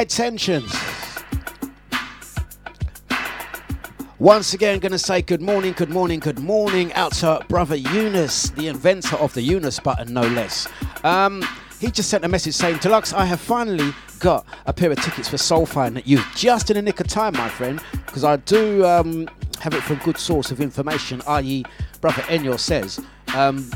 High tensions. Once again, going to say good morning, good morning, good morning out to brother Eunice, the inventor of the Eunice button, no less. Um, he just sent a message saying, Dlux, I have finally got a pair of tickets for Soulfine that you just in the nick of time, my friend, because I do um, have it from good source of information, i.e., brother Enyo says. Um,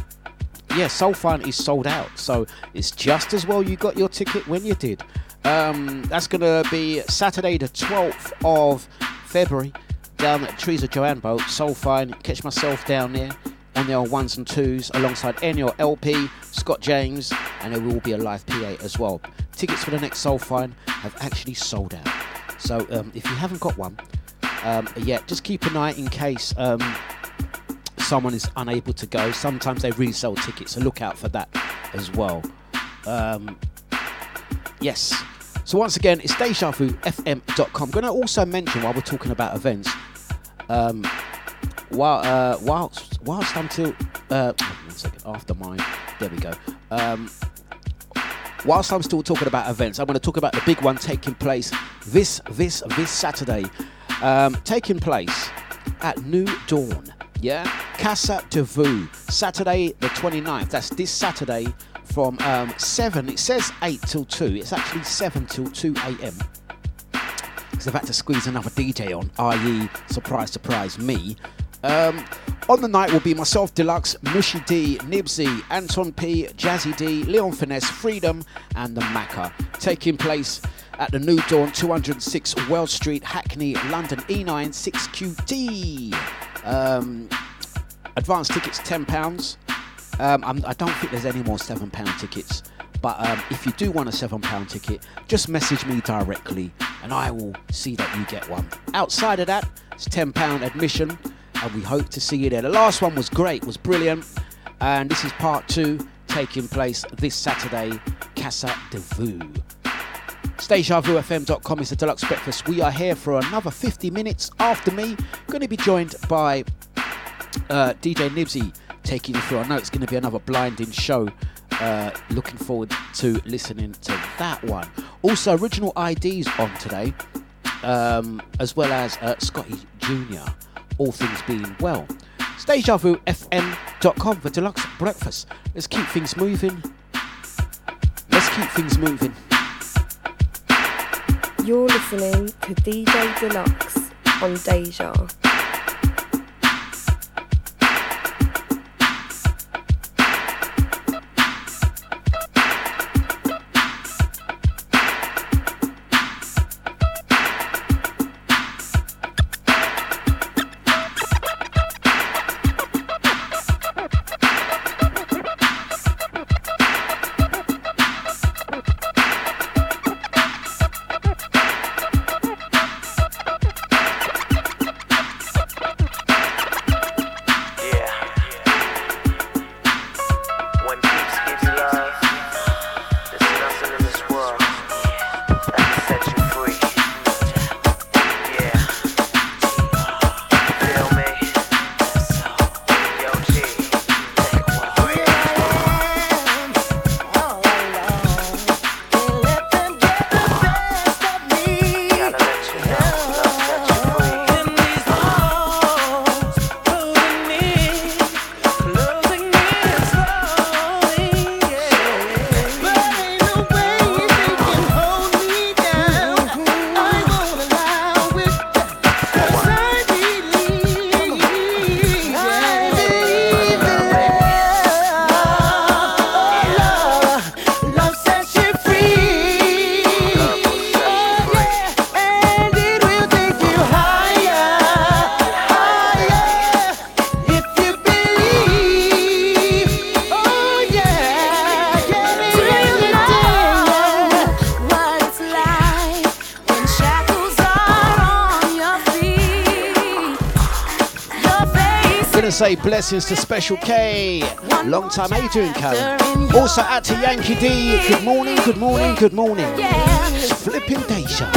yeah, Soulfine is sold out, so it's just as well you got your ticket when you did. Um, that's going to be Saturday, the 12th of February, down at Teresa Joanne Boat, Soulfine. Catch myself down there on the old ones and twos alongside Enyo LP, Scott James, and there will be a live PA as well. Tickets for the next Soulfine have actually sold out. So um, if you haven't got one um, yet, just keep an eye in case um, someone is unable to go. Sometimes they resell tickets, so look out for that as well. Um, yes. So once again, it's DejaVuFM.com. Going to also mention while we're talking about events, um, while uh, whilst whilst until uh, one second after mine, there we go. Um, whilst I'm still talking about events, I'm going to talk about the big one taking place this this this Saturday, um, taking place at New Dawn. Yeah, Casa de Vu, Saturday the 29th. That's this Saturday from um, 7. It says 8 till 2. It's actually 7 till 2 a.m. Because I've had to squeeze another DJ on, i.e., surprise, surprise, me. Um, on the night will be myself, Dlux, Mushy D, Nibsy, Anton P, Jazzy D, Leon Finesse, Freedom, and the Macca. Taking place at the New Dawn 206 Wells Street, Hackney, London E9 6QD. Um, advance tickets £10. Um, I don't think there's any more £7 tickets. But um, if you do want a £7 ticket, just message me directly and I will see that you get one. Outside of that, it's £10 admission and we hope to see you there. The last one was great, was brilliant. And this is part two taking place this Saturday, Casa de Vu. DejaVuFM.com is the Dlux breakfast. We are here for another 50 minutes after me. Going to be joined by uh, DJ Nibsy taking you through. I know it's going to be another blinding show. Uh, looking forward to listening to that one. Also, original IDs on today, um, as well as uh, Scotty Jr. All things being well. DejaVuFM.com for Dlux breakfast. Let's keep things moving. Let's keep things moving. You're listening to DJ Dlux on Deja. Say blessings to Special K. Long time, how you doing, Karen? Also out to Yankee D. Good morning, good morning, good morning. Flipping Deja.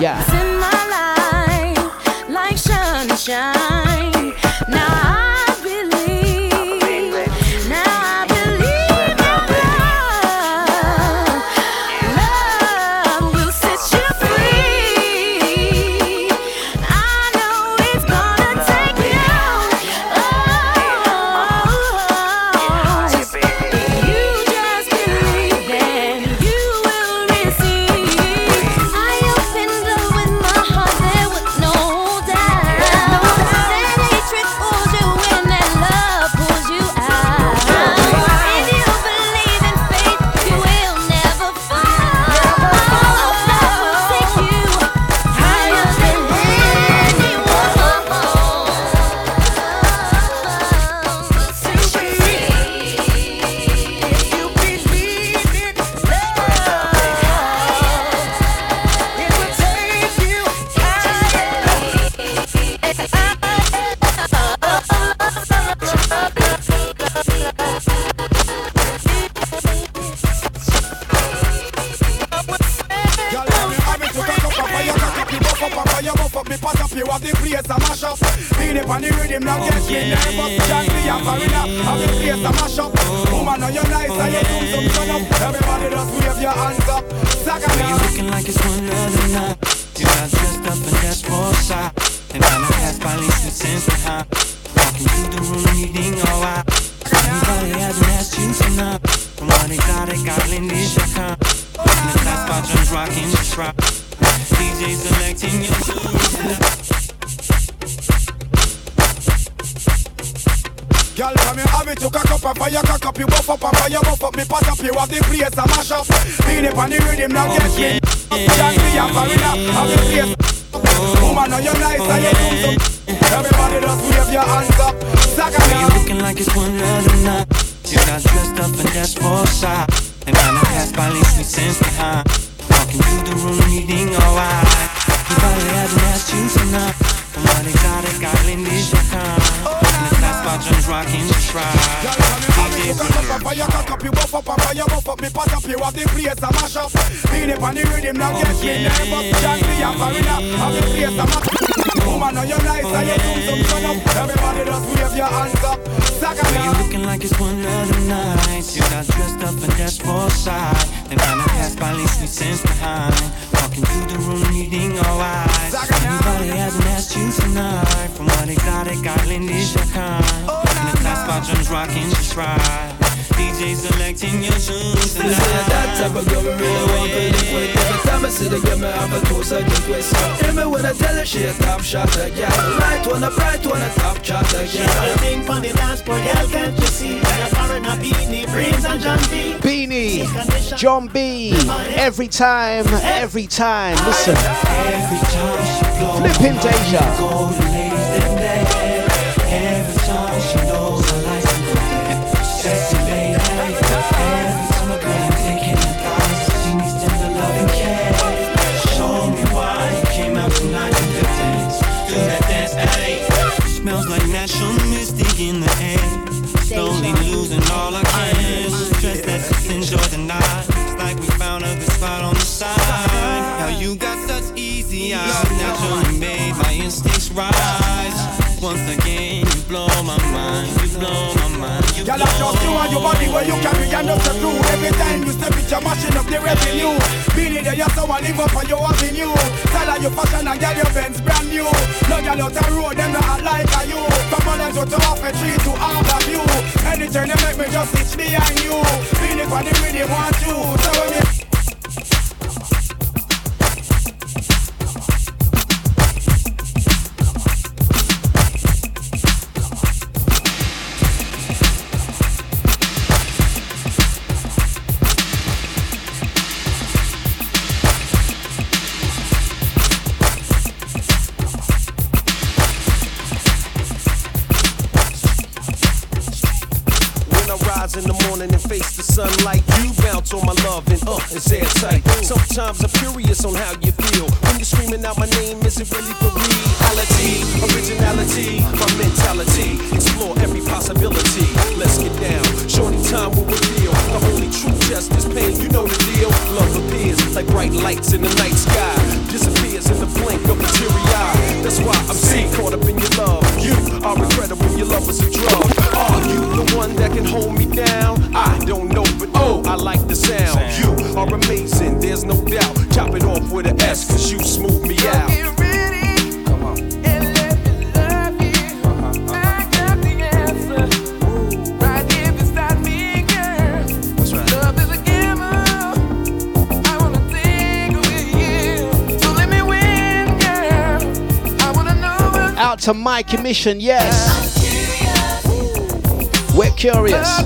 Yeah. see the game have a course I think so Hear me when I tell her she a top shot again. Right one, a bright one, a top shot again. She a thing on dance floor, girl, can't you see? Like a foreigner, Beanie, and John B. Beanie, John B, every time, every time, listen. Every time she blows Flipping Deja. rise. Once again, you blow my mind, you blow my mind. You Girl, I just you and your body where you carry and not be clue. Every time you step it, you're mashing up the revenue. Being there, you're so I live up on your avenue. Tell her your fashion and get your Benz brand new. No, you're not a road, them not like a you. From one end to off a tree to half of you. Anything they make me just itch behind you. Being it for the really want you. So when you to my commission, yes. We're curious.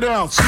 Lay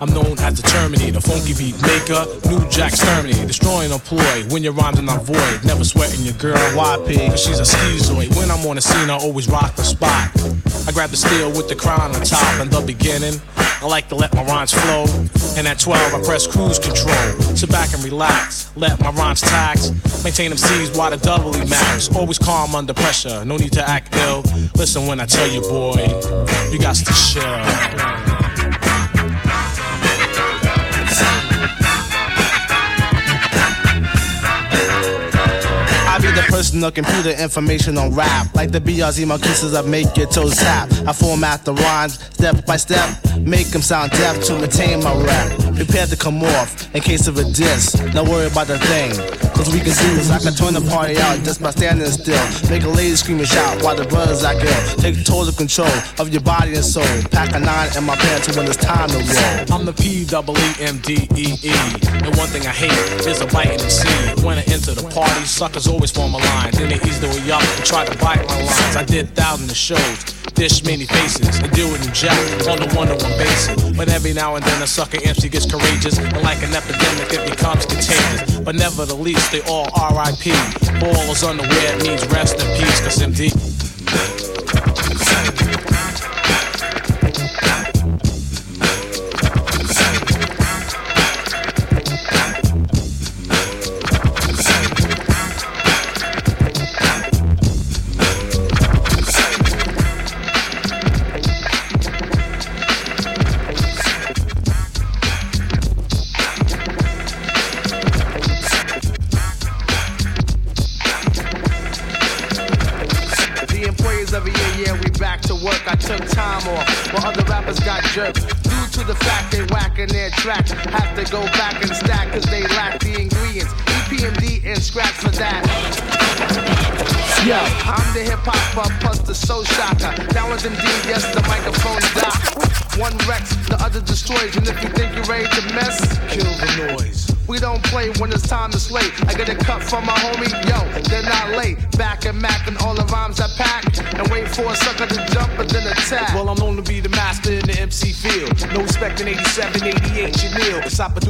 I'm known as the Terminator, the funky beat maker, new jack exterminator, destroying a ploy when your rhymes are not void. Never sweating your girl, YP, cause she's a schizoid. When I'm on the scene, I always rock the spot. I grab the steel with the crown on top in the beginning. I like to let my rhymes flow. And at 12, I press cruise control. Sit back and relax, let my rhymes tax. Maintain them C's while the doubly max. Always calm under pressure, no need to act ill. Listen when I tell you, boy, you got to chill. Personal computer information on rap. Like the BRZ Marquises, I make your toes tap. I format the rhymes step by step, make them sound deaf to maintain my rap. Prepare to come off in case of a diss. Don't worry about the thing, cause we can do this. I can turn the party out just by standing still. Make a lady scream and shout while the brothers act ill. Take total control of your body and soul. Pack a nine in my pants when it's time to roll. I'm the P double E M D E E. And one thing I hate is a bite in the MC. When I enter the party, suckers always form a line. Then they ease their way up and try to bite my lines. I did thousands of shows, dish many faces, and deal with them jack on the one to one basis. But every now and then a sucker MC gets courageous, and like an epidemic, it becomes contagious. But never the least, they all R.I.P. All is unaware, it means rest in peace, cause MD.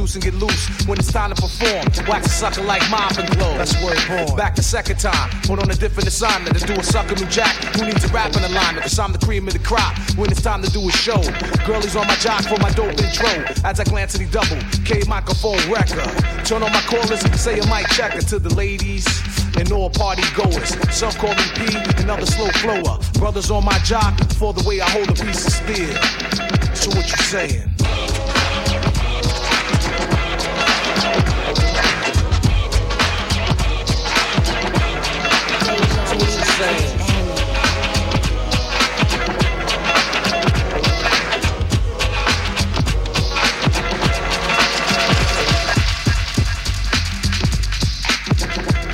Produce and get loose when it's time to perform. Wax a sucker like mop and glow. That's where it born. Back the second time, put on a different assignment to do a sucker new jack. Who needs a rap in alignment? Cause I'm the cream of the crop when it's time to do a show. Girlies on my jock for my dope intro. As I glance at the double, K microphone record. Turn on my callers, say a mic checker to the ladies and all party goers. Some call me P, another slow flower. Brothers on my jock for the way I hold a piece of steel. So what you saying?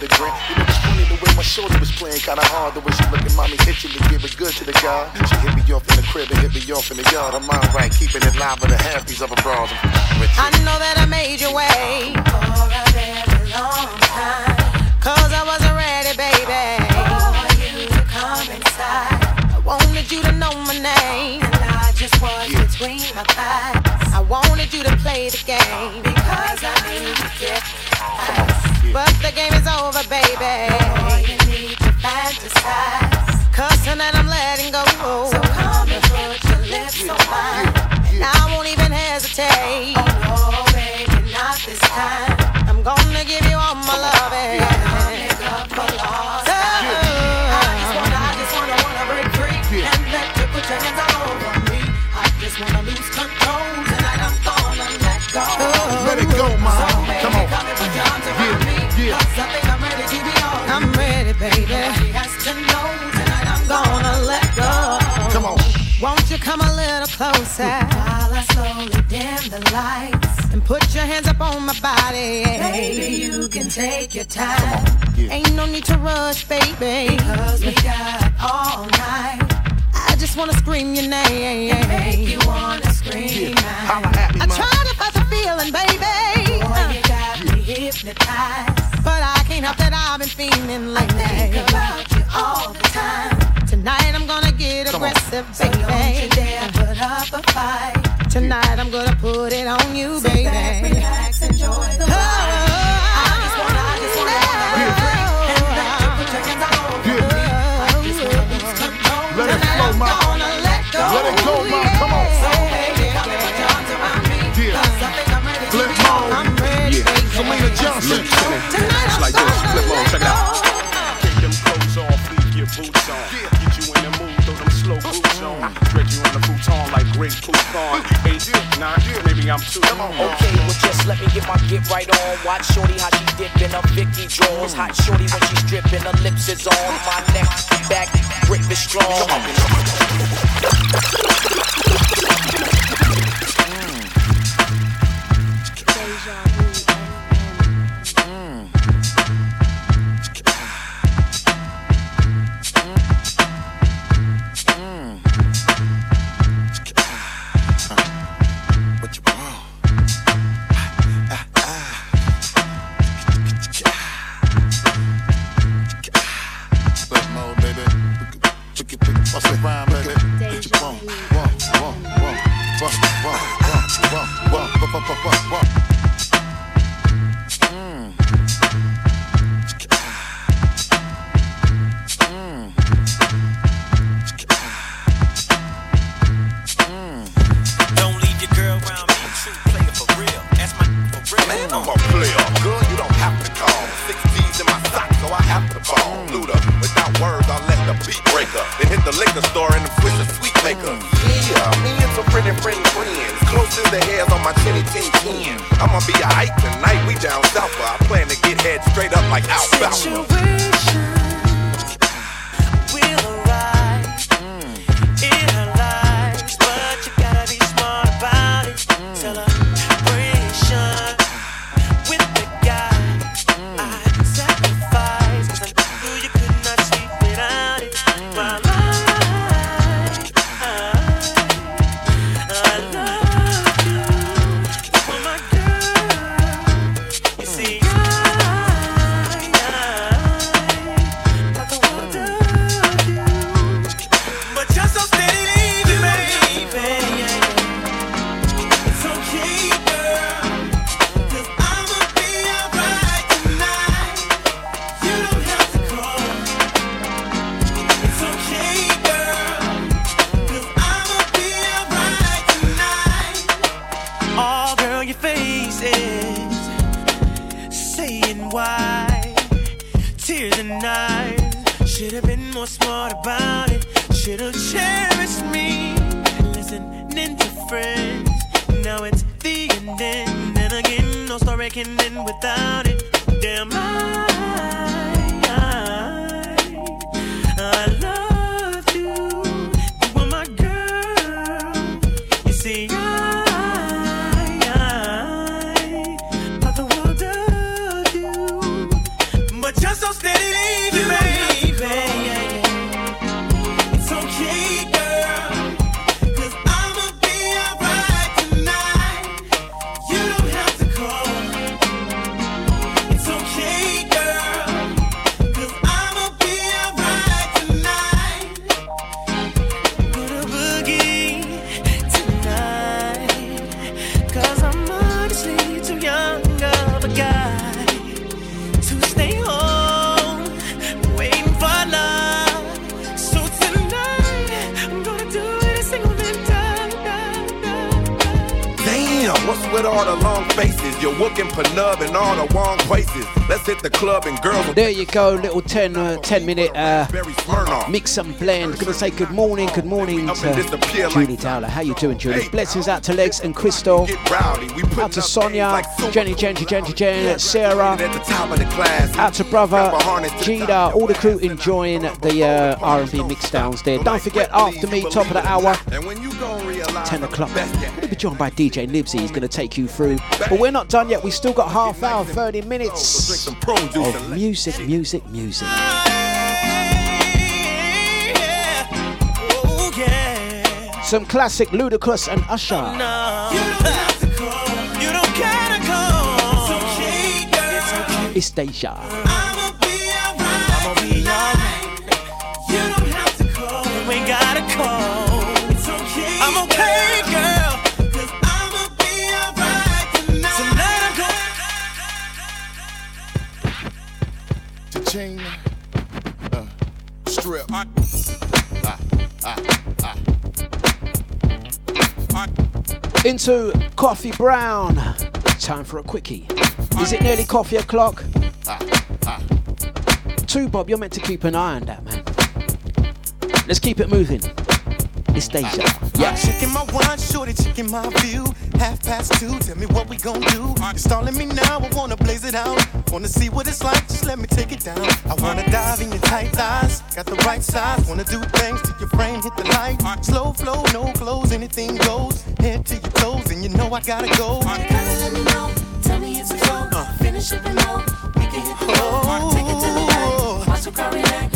With a grin. You know, it's funny the way my shorty was playing kinda hard. The way she looked at mommy itching to give it good to the guy. She hit me off in the crib and hit me off in the yard. I'm mind right, keeping it live with the these other bras. I know that I made you wait for a very long time. Cause I wasn't ready, baby. For you to come inside. I wanted you to know my name. And I just was between my thighs. I wanted you to play the game. Because I knew you But the game is over, baby. Boy, you need to fantasize. Cause tonight I'm letting go. So come and put your lips on mine. And I won't even hesitate. Oh no, baby, not this time. I'm gonna give you all my loving. Make up for loss. Oh, I just wanna, I just wanna, wanna break free and let you put your hands all over me. I just wanna lose control tonight. I'm gonna let go. Let it go, mom. Won't you come a little closer while I slowly dim the lights and put your hands up on my body? Baby, you can take your time. Ain't no need to rush, baby, because we got all night. I just wanna scream your name. And make you wanna scream out. I try to fight the feeling, baby. Boy, you uh. got me hypnotized. But I can't help that I've been feeling lately. I think about you aggressive, baby. So don't you dare put up a fight. Tonight I'm gonna put it on you, Sit baby. back, relax, enjoy the Oh, I just wanna, I just wanna, wanna free. And let you put your hands all over me. I just wanna lose control. Let it flow, ma. Let go. Let it go, ma. Come on. So baby, come and put your arms around me. Yeah. 'Cause I think I'm ready to Flip be mode. I'm ready, Yeah. baby. Selena Johnson. Tonight It's like this. Flip mode. Check it out. Kick them clothes off, leave your boots on. Like great Poupon. Eight, nine, maybe I'm two. Okay, well just let me get my get right on. Watch Shorty how she dipping her Vicky draws. Hot Shorty when she's dripping, her lips is on. My neck, back, grip is strong. What's the rhyme, baby? Get your. Mm. Mm. Don't leave your girl around me. True player for real. That's my for real. Man, I'm a player. Girl, you don't have to call. Six G's in my sock, so I have to ball. Luda, beat breaker. Then hit the liquor store and the Swisher sweet maker. Yeah, me and some pretty friend friends. Close as the hairs on my chinny chin chin. I'ma be a hype tonight. We down south, but I plan to get head straight up like alfalfa. We'll go, little 10, uh, 10 minute uh, mix and blend. Gonna say good morning, good morning to Julie Dowler. How you doing, Julie? Blessings out to Legs and Crystal. Out to Sonia, Jenny, Jenny, Jenny, Jenny, Sarah. Out to brother Gina, all the crew enjoying the uh, R&B mix downs there. Don't forget, after me, top of the hour, 10 o'clock. We'll be joined by DJ Nibsy. He's to take you through. But we're not done yet. We still got half hour, 30 minutes of music, music, music. Some classic Ludacris and Usher. You don't have Into Coffee Brown. Time for a quickie. Is it nearly coffee o'clock? Two, Bob, you're meant to keep an eye on that, man. Let's keep it moving. It's Deja. Yeah. Checking my one, shorty, checking my view. Half past two, tell me what we gon' do. You're stalling me now, I wanna blaze it out. Wanna see what it's like, just let me take it down. I wanna dive in your tight thighs, got the right size. Wanna do things to your frame, hit the light. Slow flow, no clothes, anything goes. Head to your toes, and you know I gotta go. Gotta let me know, tell me it's a go. Uh. Finish it below, we can hit the road. Take it to the back, oh. watch your car react.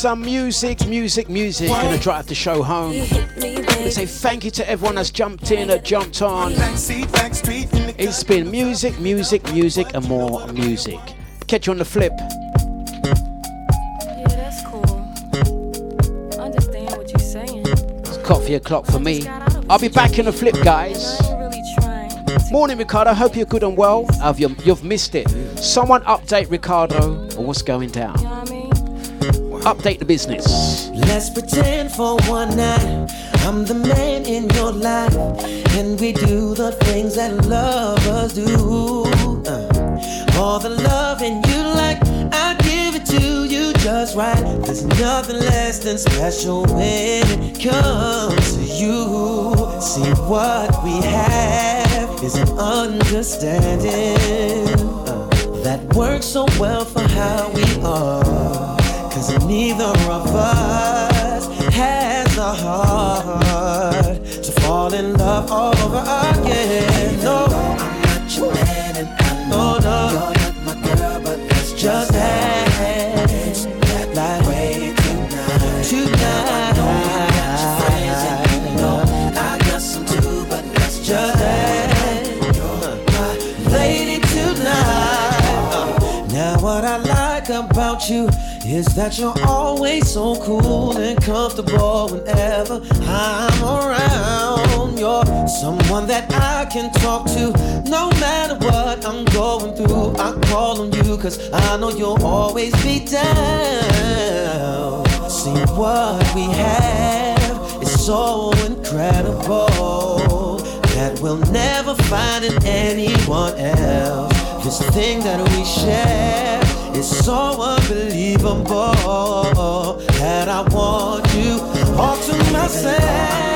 Some music, music, music. Gonna drive the show home. Gonna say thank you to everyone that's jumped in, that jumped on. Backseat, back street, in the It's been music, music, music, and more music. Catch you on the flip. Yeah, that's cool. Understand what you're saying. It's coffee o'clock for me. I'll be back in the flip, guys. Morning, Ricardo. Hope you're good and well. You've missed it. Someone update Ricardo or what's going down. Update the business. Let's pretend for one night I'm the man in your life, and we do the things that lovers do. Uh, all the love and you like, I give it to you just right. There's nothing less than special when it comes to you. See what we have is an understanding uh, that works so well for how we are. Cause neither of us has the heart to fall in love all over again. No, I'm not your man and I know no, you're not my girl, but let's just act like way tonight. Tonight, just act my lady tonight. Now what I like about you is that you're always so cool and comfortable whenever I'm around. You're someone that I can talk to no matter what I'm going through. I call on you cause I know you'll always be down. See what we have is so incredible that we'll never find in anyone else. This thing that we share is so unbelievable that I want you all to myself.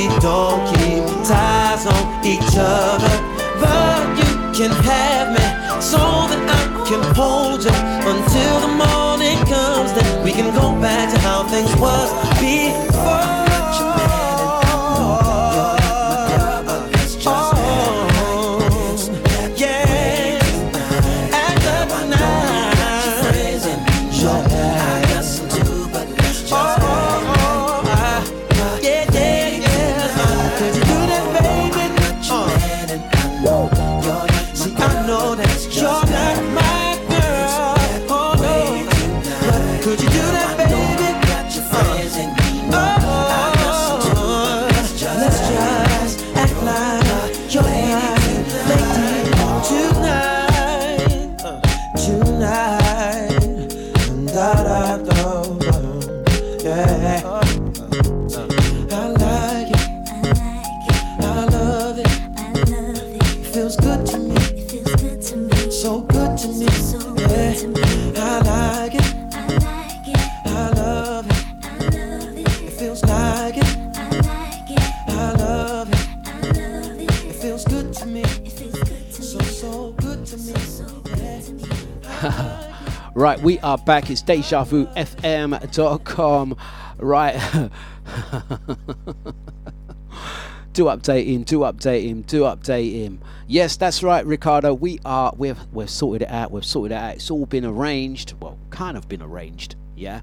We don't keep ties on each other. But you can have me so that I can hold you until the morning comes. Then we can go back to how things was before. Are back. It's DejaVuFM.com. Right. do update him, do update him, do update him. Yes, that's right, Ricardo. We are we've we've sorted it out. We've sorted it out. It's all been arranged. Well, kind of been arranged. Yeah.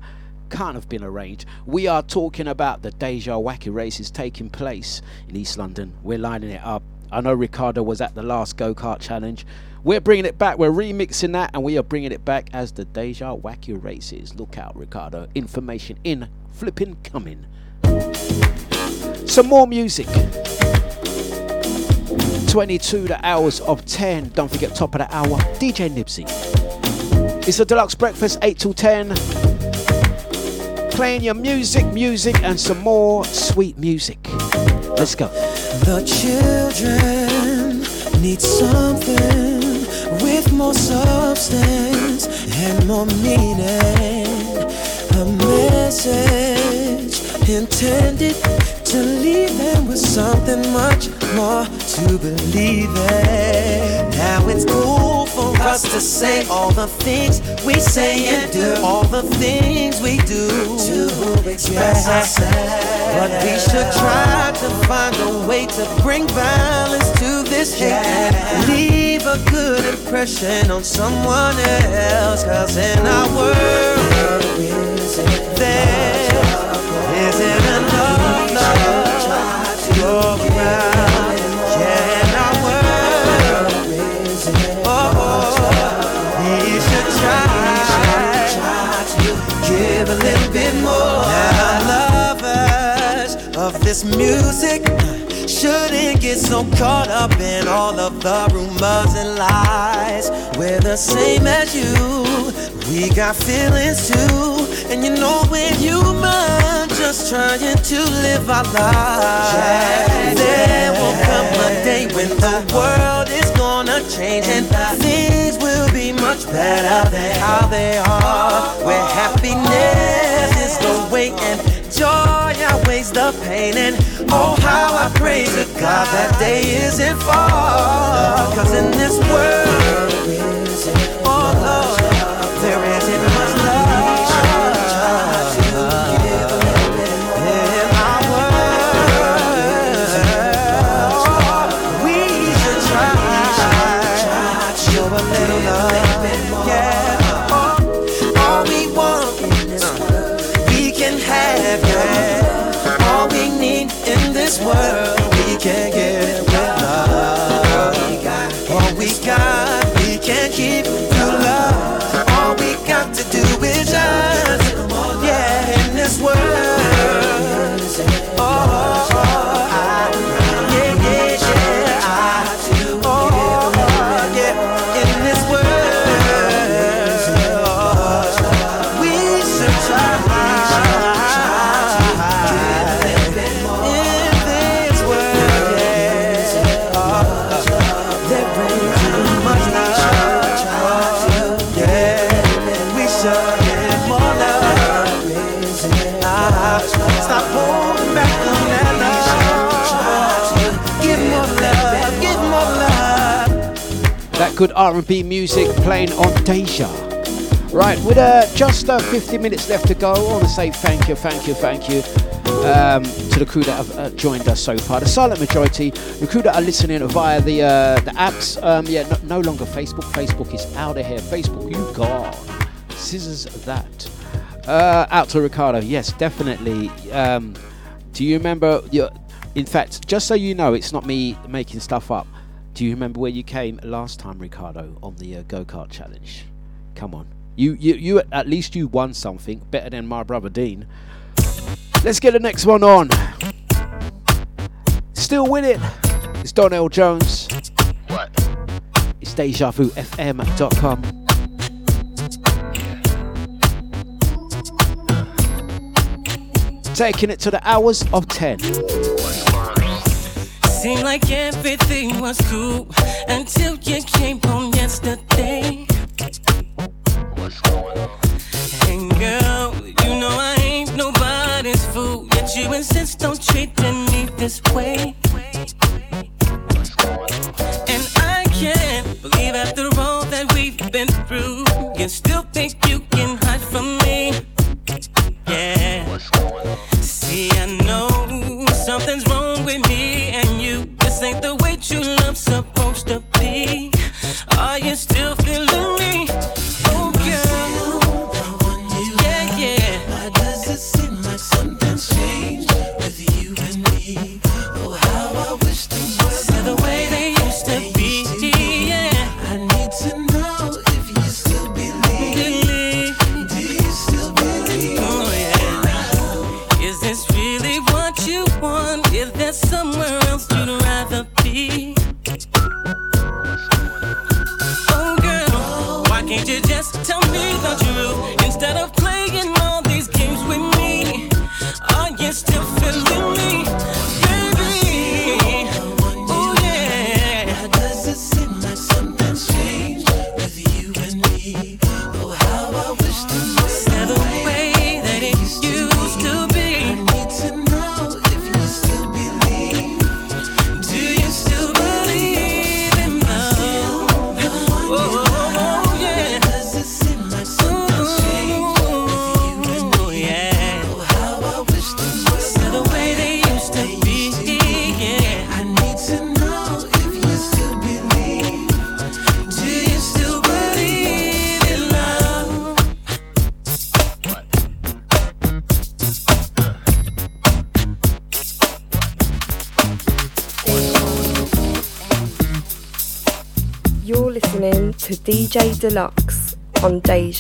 Kind of been arranged. We are talking about the Deja Wacky races taking place in East London. We're lining it up. I know Ricardo was at the last go kart challenge. We're bringing it back. We're remixing that, and we are bringing it back as the Deja Wacky races. Look out, Ricardo. Information in, flipping coming. Some more music. 22 the hours of 10. Don't forget, top of the hour, DJ Nibsy. It's a Dlux breakfast, 8 till 10. Playing your music, music, and some more sweet music. Let's go. The children need something with more substance and more meaning. A message intended to leave them with something much more to believe in. Now it's cool for us to say all the things we say and do, all the things we do to express ourselves. But we should try to find a way to bring balance to this hate and leave a good impression on someone else. Cause in our world, there isn't enough love to go around. Give a little bit more. Now, lovers of this music shouldn't get so caught up in all of the rumors and lies. We're the same as you. We got feelings too, and you know we're human, just trying to live our lives. There will come a day when the world gonna change and things will be much better than how they are. Where happiness is the way and joy outweighs the pain. And oh, how I pray to God that day isn't far. Cause in this world, oh Lord, this world, good R&B music playing on Deja. Right, with uh, just uh, 50 minutes left to go, I want to say thank you, thank you, thank you um, to the crew that have uh, joined us so far. The silent majority, the crew that are listening via the uh, the apps. Um, yeah, no, no longer Facebook. Facebook is out of here. Facebook, you gone. Scissors that. Uh, out to Ricardo. Yes, definitely. Um, do you remember? Your, in fact, just so you know, it's not me making stuff up. Do you remember where you came last time, Ricardo, on the uh, go kart challenge? Come on, you, you, you. At least you won something better than my brother Dean. Let's get the next one on. Still with it. It's Donell Jones. What? It's DejaVuFM.com. Taking it to the hours of 10. Seemed like everything was cool until you came home yesterday. What's going on? And girl, you know I ain't nobody's fool, yet you insist on treating me this way. And I can't believe after all that we've been through, you still think you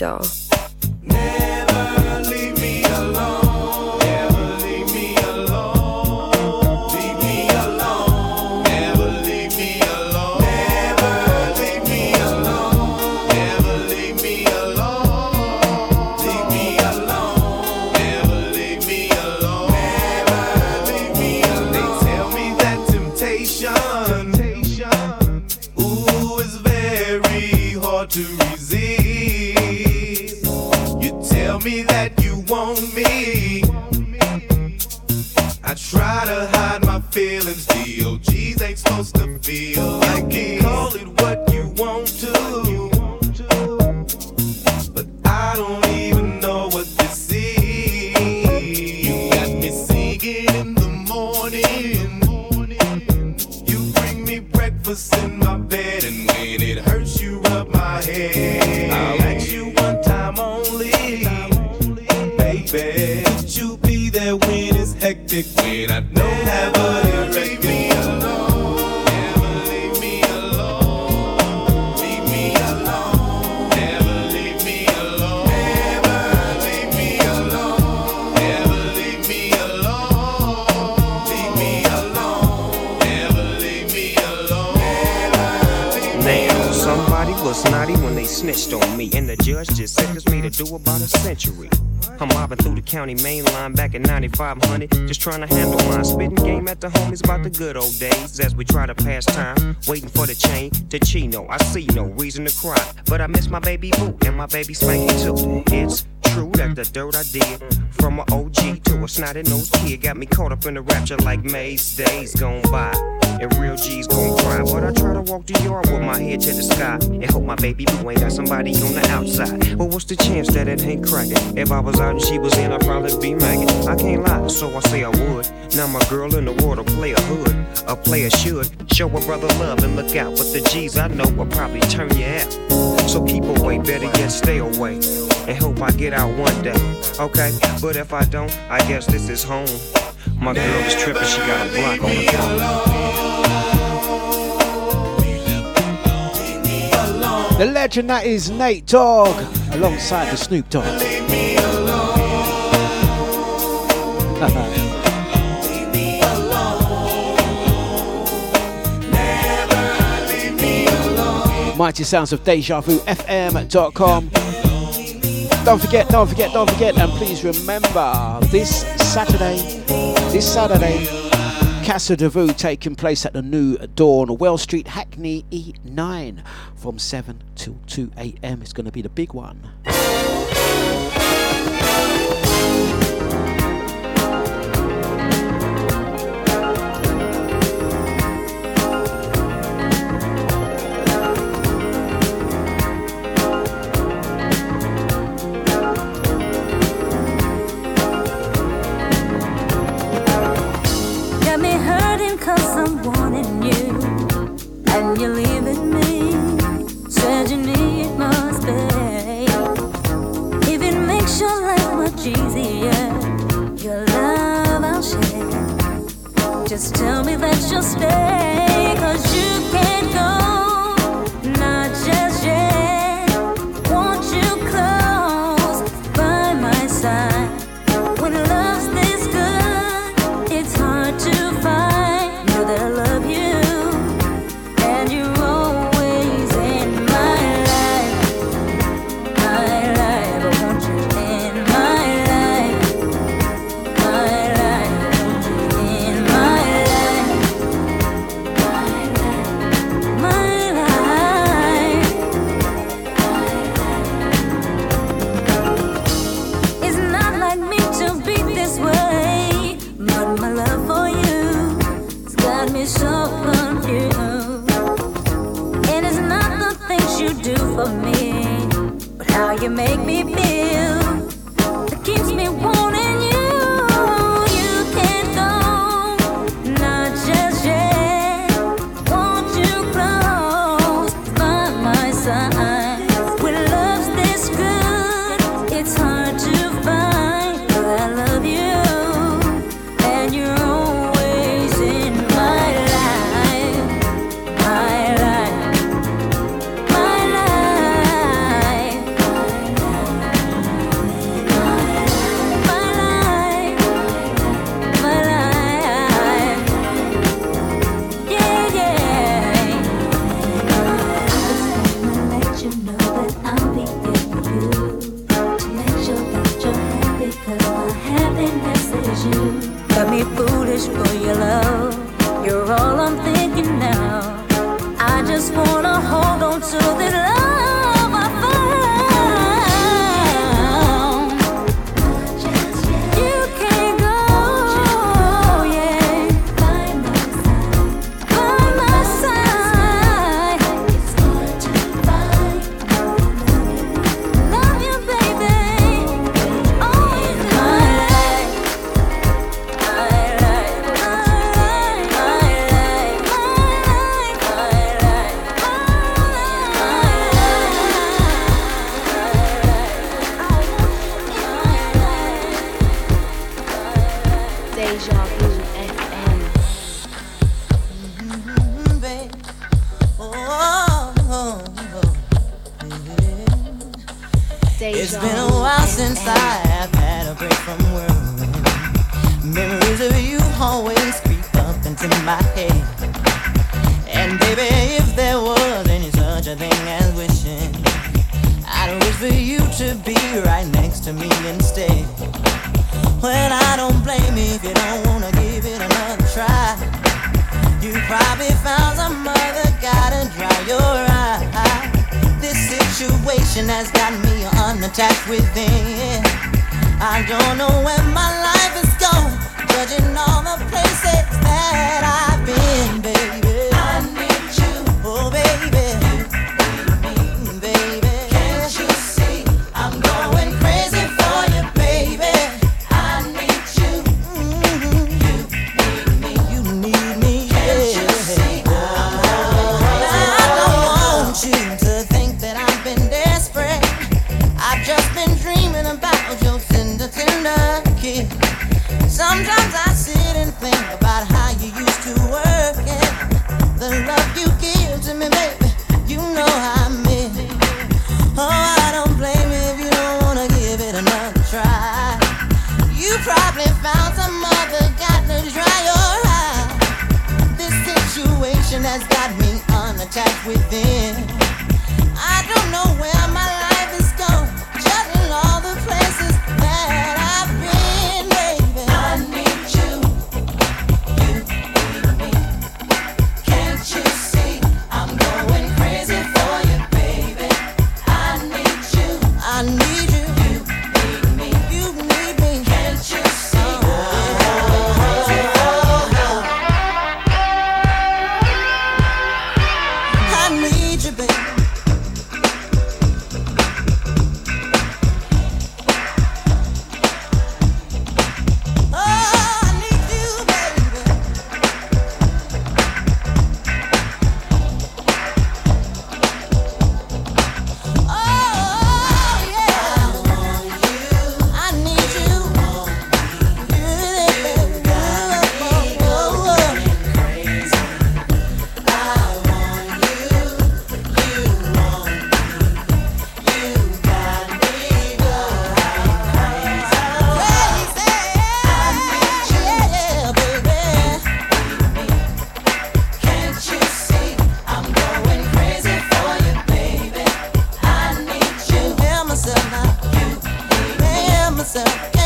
on county main line back in 9500, just trying to handle mine. Spitting game at the homies about the good old days as we try to pass time, waiting for the chain to Chino. I see no reason to cry, but I miss my baby boo and my baby Spanky too. It's true that the dirt I did from an OG to a snotty nosed kid got me caught up in the rapture like Maze days gone by. And real G's gon' cry, but I try to walk the yard with my head to the sky and hope my baby boo ain't got somebody on the outside. But what's the chance that it ain't cracking? If I was out and she was in, I'd probably be magging. I can't lie, so I say I would. Now my girl in the world will play a hood, a player should show a brother love and look out. But the G's I know will probably turn you out. So keep away, better yet stay away, and hope I get out one day. Okay, but if I don't, I guess this is home. My girl is tripping, she got a block on the phone. The legend that is Nate Dogg alongside the Snoop Dogg. Mighty sounds of DejaVuFM.com. Don't forget, don't forget, don't forget, and please remember this Saturday, this Saturday, Casa de Vu taking place at the New Dawn, Well Street, Hackney E9 from 7 till 2 a.m. It's going to be the big one. Just tell me that you'll stay, cause you can't go. yourself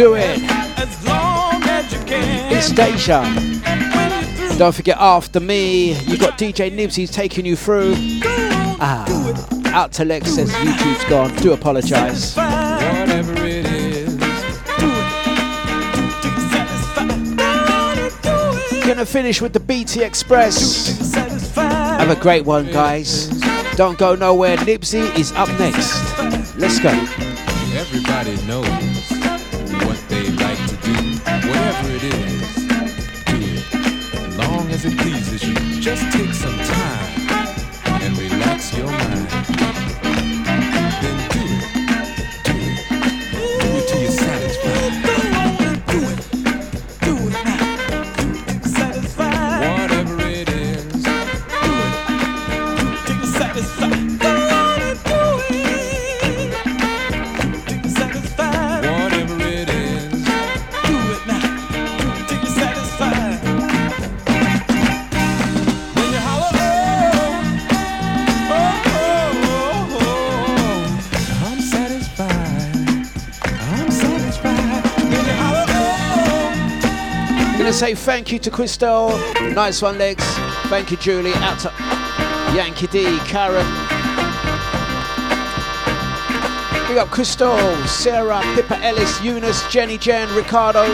Make it do it. as long as you can. It's Deja. Don't forget, after me, you got DJ Nibsy's taking you through. Ah, out to Lex says YouTube's gone. Do apologise. Whatever it is, Gonna finish with the BT Express. Have a great one, guys. Don't go nowhere. Nibsy is up next. Let's go. Everybody knows say thank you to Christelle. Nice one, Legs. Thank you, Julie. Out to Yankee D, Karen. Big up Christelle, Sarah, Pippa Ellis, Eunice, Jenny Jen, Ricardo,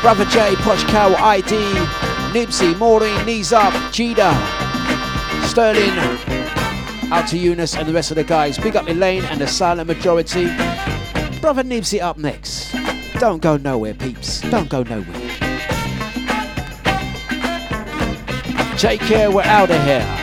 Brother J, Posh Cow, ID, Nibsy, Maureen, Knees Up, Jida, Sterling. Out to Eunice and the rest of the guys. Big up Elaine and the silent majority. Brother Nibsy up next. Don't go nowhere, peeps. Don't go nowhere. Take care, we're out of here.